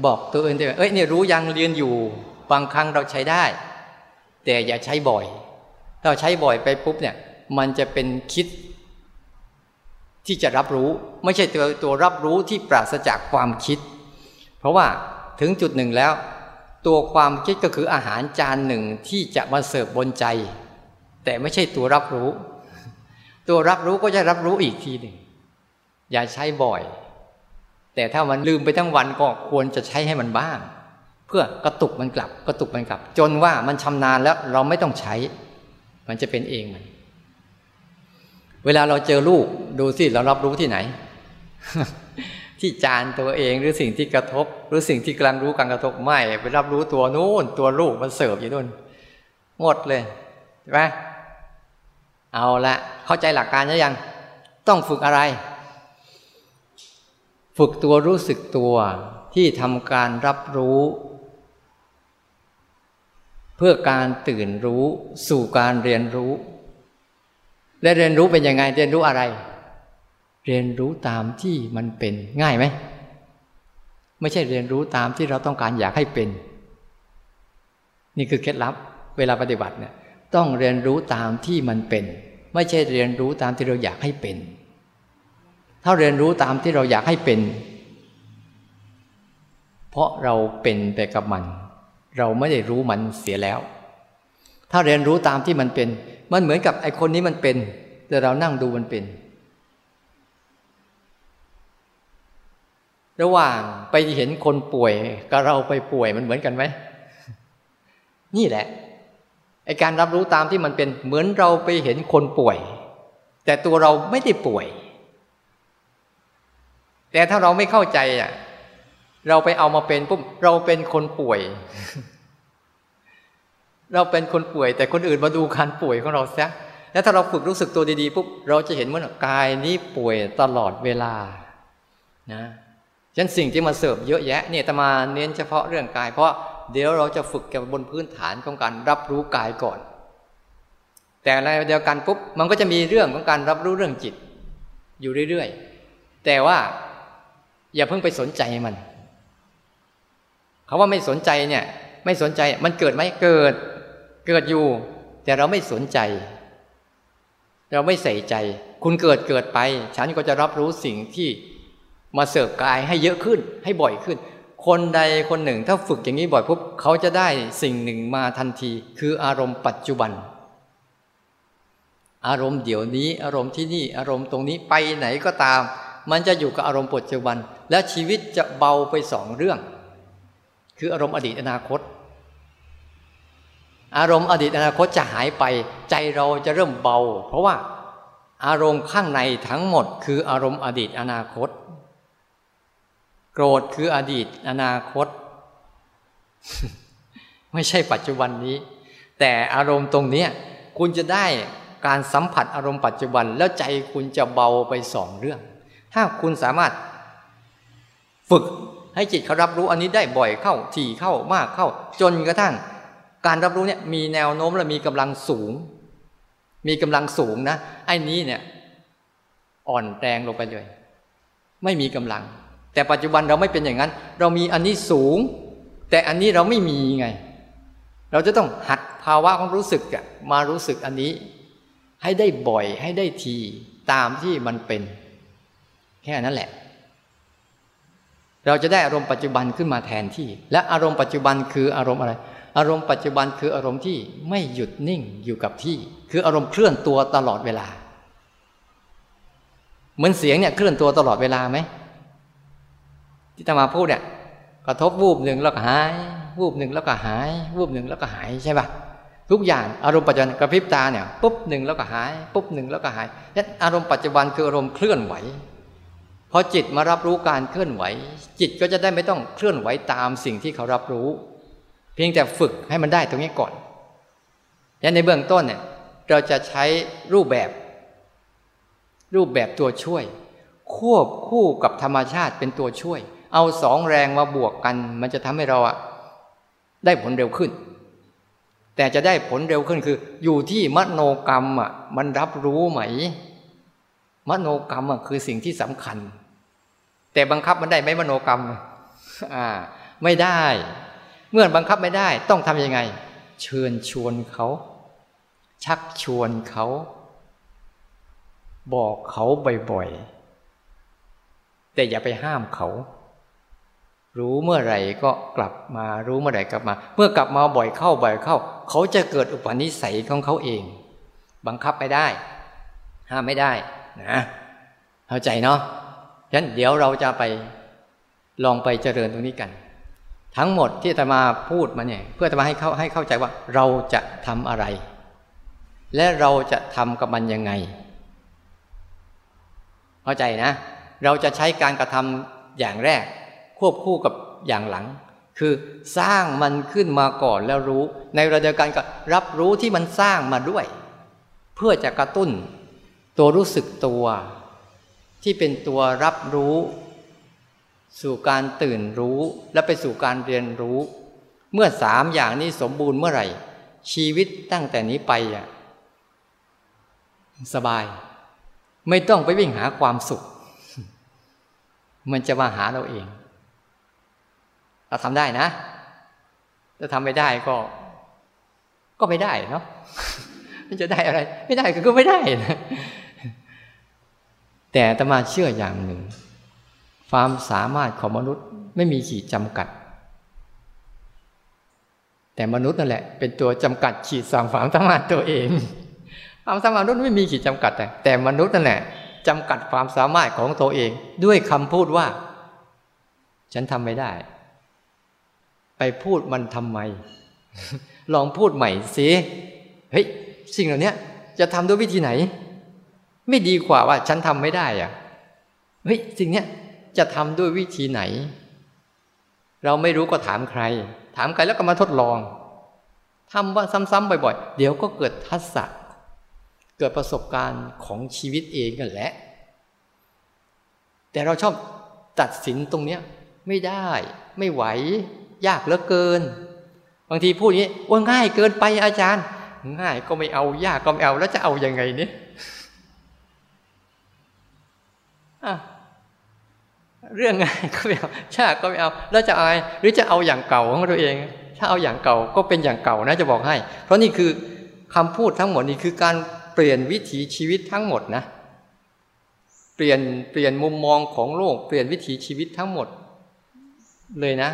บอกตัวอื่นด้วยเอ้ยเนี่ยรู้ยังเรียนอยู่บางครั้งเราใช้ได้ แต่อย่าใช้บ่อยถ้าเราใช้บ่อยไปปุ๊บเนี่ย มันจะเป็นคิด ที่จะรับรู้ ไม่ใช่ตัวตัวรับรู้ที่ปราศจากความคิด เพราะว่าถึงจุดหนึ่งแล้ว ตัวความคิดก็คืออาหารจานหนึ่งที่จะมาเสิร์ฟบนใจ แต่ไม่ใช่ตัวรับรู้ ตัวรับรู้ก็จะรับรู้อีกทีหนึ่ง อย่าใช้บ่อย แต่ถ้ามันลืมไปทั้งวันก็ควรจะใช้ให้มันบ้าง เพื่อกระตุกมันกลับ กระตุกมันกลับ จนว่ามันชำนาญแล้วเราไม่ต้องใช้ มันจะเป็นเองมันเวลาเราเจอลูกดูสิเรารับรู้ที่ไหน ที่จานตัวเองหรือสิ่งที่กระทบ หรือสิ่งที่กำลังรู้การกระทบไม่ไปรับรู้ตัวนู้นตัวลูกมันเสิร์ฟอยู่นู่นหมดเลยใช่ไหมเอาละเข้าใจหลักการยัง ต้องฝึกอะไร ฝึกตัวรู้สึกตัวที่ทำการรับรู้ เพื่อการตื่นรู้สู่การเรียนรู้ และเรียนรู้เป็นยังไงเรียนรู้อะไร เรียนรู้ตามที่มันเป็นง่ายไหมไม่ใช่เรียนรู้ตามที่เราต้องการอยากให้เป็น นี่คือเคล็ดลับ เวลาปฏิบัติเนี่ยต้องเรียนรู้ตามที่มันเป็น ไม่ใช่เรียนรู้ตามที่เราอยากให้เป็น ถ้าเรียนรู้ตามที่เราอยากให้เป็น เพราะเราเป็นไปกับมัน เราไม่ได้รู้มันเสียแล้ว ถ้าเรียนรู้ตามที่มันเป็น มันเหมือนกับไอคนนี้มันเป็น แต่เรานั่งดูมันเป็น ระหว่างไปเห็นคนป่วยกับเราไปป่วยมันเหมือนกันไหมนี่แหละไอการรับรู้ตามที่มันเป็นเหมือนเราไปเห็นคนป่วย แต่ตัวเราไม่ได้ป่วย แต่ถ้าเราไม่เข้าใจอะ เราไปเอามาเป็นปุ๊บเราเป็นคนป่วย เราเป็นคนป่วย แต่คนอื่นมาดูการป่วยของเราซะแล้วถ้าเราฝึกรู้สึกตัวดีๆปุ๊บเราจะเห็นว่ากายนี้ป่วยตลอดเวลา นะฉะนั้นสิ่งที่มาเสิร์ฟเยอะแยะเนี่ยตมาเน้นเฉพาะเรื่องกาย เพราะเดี๋ยวเราจะฝึกกันบนพื้นฐานของการรับรู้กายก่อน แต่ในเดียวกันปุ๊บมันก็จะมีเรื่องของการรับรู้เรื่องจิต อยู่เรื่อยๆ แต่ว่า อย่าเพิ่งไปสนใจมันเขาว่าไม่สนใจเนี่ย ไม่สนใจมันเกิดไหมเกิด เกิดอยู่ แต่เราไม่สนใจ เราไม่ใส่ใจ คุณเกิดเกิดไป ฉันก็จะรับรู้สิ่งที่มาเสิร์ฟกายให้เยอะขึ้น ให้บ่อยขึ้น คนใดคนหนึ่งถ้าฝึกอย่างนี้บ่อยปุ๊บเขาจะได้สิ่งหนึ่งมาทันที คืออารมณ์ปัจจุบัน อารมณ์เดี๋ยวนี้ อารมณ์ที่นี่อารมณ์ตรงนี้ไปไหนก็ตาม มันจะอยู่กับอารมณ์ปัจจุบัน และชีวิตจะเบาไปสองเรื่อง คืออารมณ์อดีตอนาคต อารมณ์อดีตอนาคตจะหายไป ใจเราจะเริ่มเบา เพราะว่าอารมณ์ข้างในทั้งหมด คืออารมณ์อดีตอนาคต โกรธคืออดีตอนาคต ไม่ใช่ปัจจุบันนี้ แต่อารมณ์ตรงนี้คุณจะได้การสัมผัสอารมณ์ปัจจุบันแล้วใจคุณจะเบาไปสองเรื่อง ถ้าคุณสามารถ ฝึกให้จิตเขารับรู้อันนี้ได้บ่อยเข้าถี่เข้ามากเข้า จนกระทั่ง การรับรู้เนี่ยมีแนวโน้มและมีกำลังสูง มีกำลังสูงนะไอ้นี้เนี่ย อ่อนแรงลงไปเลย ไม่มีกำลัง แต่ปัจจุบันเราไม่เป็นอย่างนั้น เรามีอันนี้สูง แต่อันนี้เราไม่มีไง เราจะต้องหัดภาวะของรู้สึกมารู้สึกอันนี้ ให้ได้บ่อยให้ได้ทีตามที่มันเป็น แค่นั้นแหละ เราจะได้อารมณ์ปัจจุบันขึ้นมาแทนที่ และอารมณ์ปัจจุบันคืออารมณ์อะไร อารมณ์ปัจจุบันคืออารมณ์ที่ไม่หยุดนิ่งอยู่กับที่ คืออารมณ์เคลื่อนตัวตลอดเวลา เหมือนเสียงเนี่ยเคลื่อนตัวตลอดเวลาไหมที่ตมาพูดเนี่ยกระทบวูบหนึ่งแล้วก็หาย วูบหนึ่งแล้วก็หาย วูบหนึ่งแล้วก็หายใช่ปะทุกอย่างอารมณ์ปัจจุบันกระพริบตาเนี่ยปุ๊บหนึ่งแล้วก็หายปุ๊บหนึ่งแล้วก็หายนั่นอารมณ์ปัจจุบันคืออารมณ์เคลื่อนไหว พอจิตมารับรู้การเคลื่อนไหว จิตก็จะได้ไม่ต้องเคลื่อนไหวตามสิ่งที่เขารับรู้ เพียงแต่ฝึกให้มันได้ตรงนี้ก่อนและในเบื้องต้นเนี่ยเราจะใช้รูปแบบ รูปแบบตัวช่วย ควบคู่กับธรรมชาติเป็นตัวช่วย เอาสองแรงมาบวกกัน มันจะทำให้เราอะได้ผลเร็วขึ้น แต่จะได้ผลเร็วขึ้นคือ อยู่ที่มโนกรรมอะมันรับรู้ไหม มโนกรรมอะคือสิ่งที่สำคัญ แต่บังคับมันได้ไหมมโนกรรมอ่าไม่ได้ เมื่อบังคับไม่ได้ ต้องทำยังไง เชิญชวนเขา ชักชวนเขา บอกเขาบ่อยๆ แต่อย่าไปห้ามเขา รู้เมื่อไหร่ก็กลับมารู้เมื่อไหร่กลับมา เมื่อกลับมาบ่อยเข้าบ่อยเข้า เขาจะเกิดอุปนิสัยของเขาเอง บังคับไม่ได้ ห้ามไม่ได้นะเข้าใจเนาะ ฉะนั้นเดี๋ยวเราจะไปลองไปเจริญตรงนี้กัน ทั้งหมดที่จะมาพูดมาเนี่ยเพื่อจะมาให้เข้าให้เข้าใจว่าเราจะทำอะไร และเราจะทำกับมันยังไง เข้าใจนะ เราจะใช้การกระทำอย่างแรก ควบคู่กับอย่างหลัง คือสร้างมันขึ้นมาก่อนแล้วรู้ ในระดับการก็รับรู้ที่มันสร้างมาด้วย เพื่อจะกระตุ้น ตัวรู้สึกตัว ที่เป็นตัวรับรู้ สู่การตื่นรู้และไปสู่การเรียนรู้ เมื่อสามอย่างนี้สมบูรณ์เมื่อไหร่ ชีวิตตั้งแต่นี้ไปอะสบาย ไม่ต้องไปวิ่งหาความสุข มันจะมาหาเราเอง เราทำได้นะถ้าทำไม่ได้ก็ ก็ไม่ได้เนาะมันจะได้อะไร ไม่ได้ก็ไม่ได้นะ แต่ตมาเชื่ออย่างหนึ่ง ความสามารถของมนุษย์ไม่มีขีดจำกัด แต่มนุษย์นั่นแหละ เป็นตัวจำกัดขีดสามความสามารถตัวเองความสามารถมนุษย์ไม่มีขีดจำกัด แต่แต่มนุษย์นั่นแหละจำกัดความสามารถของตัวเอง ด้วยคำพูดว่า ฉันทำไม่ได้ ไปพูดมันทำไม ลองพูดใหม่สิเฮ้ยสิ่งเหล่านี้จะทำด้วยวิธีไหน ไม่ดีกว่าว่าฉันทำไม่ได้อะเฮ้ยสิ่งนี้จะทำด้วยวิธีไหน เราไม่รู้ก็ถามใคร ถามใครแล้วก็มาทดลองทำว่าซ้ำๆบ่อยๆ เดี๋ยวก็เกิดทัศน์เกิดประสบการณ์ของชีวิตเองกันแหละ แต่เราชอบตัดสินตรงเนี้ยไม่ได้ไม่ไหว ยากเหลือเกิน บางทีพูดอย่างนี้ว่าง่ายเกินไปอาจารย์ ง่ายก็ไม่เอายากก็ไม่เอาแล้วจะเอาอยัางไงเนี่ย เรื่องง่ายก็ไม่เอาชาติก็ไม่เอา แล้วจะอายหรือจะเอาอย่างเก่าของตัวเอง ถ้าเอาอย่างเก่าก็เป็นอย่างเก่านะจะบอกให้ เพราะนี่คือคำพูดทั้งหมดนี่คือการเปลี่ยนวิถีชีวิตทั้งหมดนะ เปลี่ยนเปลี่ยนมุมมองของโลก เปลี่ยนวิถีชีวิตทั้งหมด เลยนะ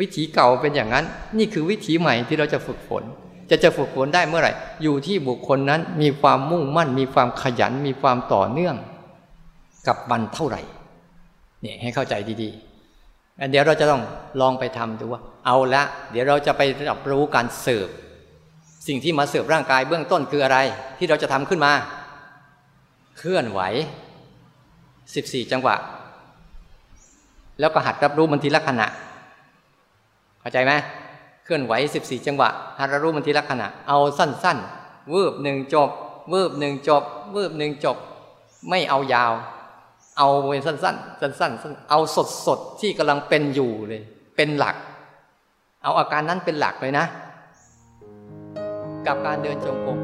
วิถีเก่าเป็นอย่างนั้น นี่คือวิถีใหม่ที่เราจะฝึกฝน จะจะฝึกฝนได้เมื่อไหร่ อยู่ที่บุคคลนั้นมีความมุ่งมั่น มีความขยันมีความต่อเนื่อง กับมันเท่าไหร่เนี่ยให้เข้าใจดีๆอันเดี๋ยวเราจะต้องลองไปทำดูว่า เอาละ เดี๋ยวเราจะไปรับรู้การเสิร์ฟสิ่งที่มาเสิร์ฟร่างกายเบื้องต้นคืออะไร ที่เราจะทำขึ้นมา เคลื่อนไหวสิบสี่จังหวะ แล้วก็หัดรับรู้มันทีละขณะเข้าใจไหมเคลื่อนไหวสิบสี่จังหวะหัดรับรู้มันทีละขณะ เอาสั้นๆวืบหนึ่งจบวืบหนึ่งจบวืบหนึ่งจบ ไม่เอายาว เอาเป็นสั้นๆสั้นๆเอาสดๆที่กำลังเป็นอยู่เลย เป็นหลัก เอาอาการนั้นเป็นหลักเลยนะ กับการเดินจงกรม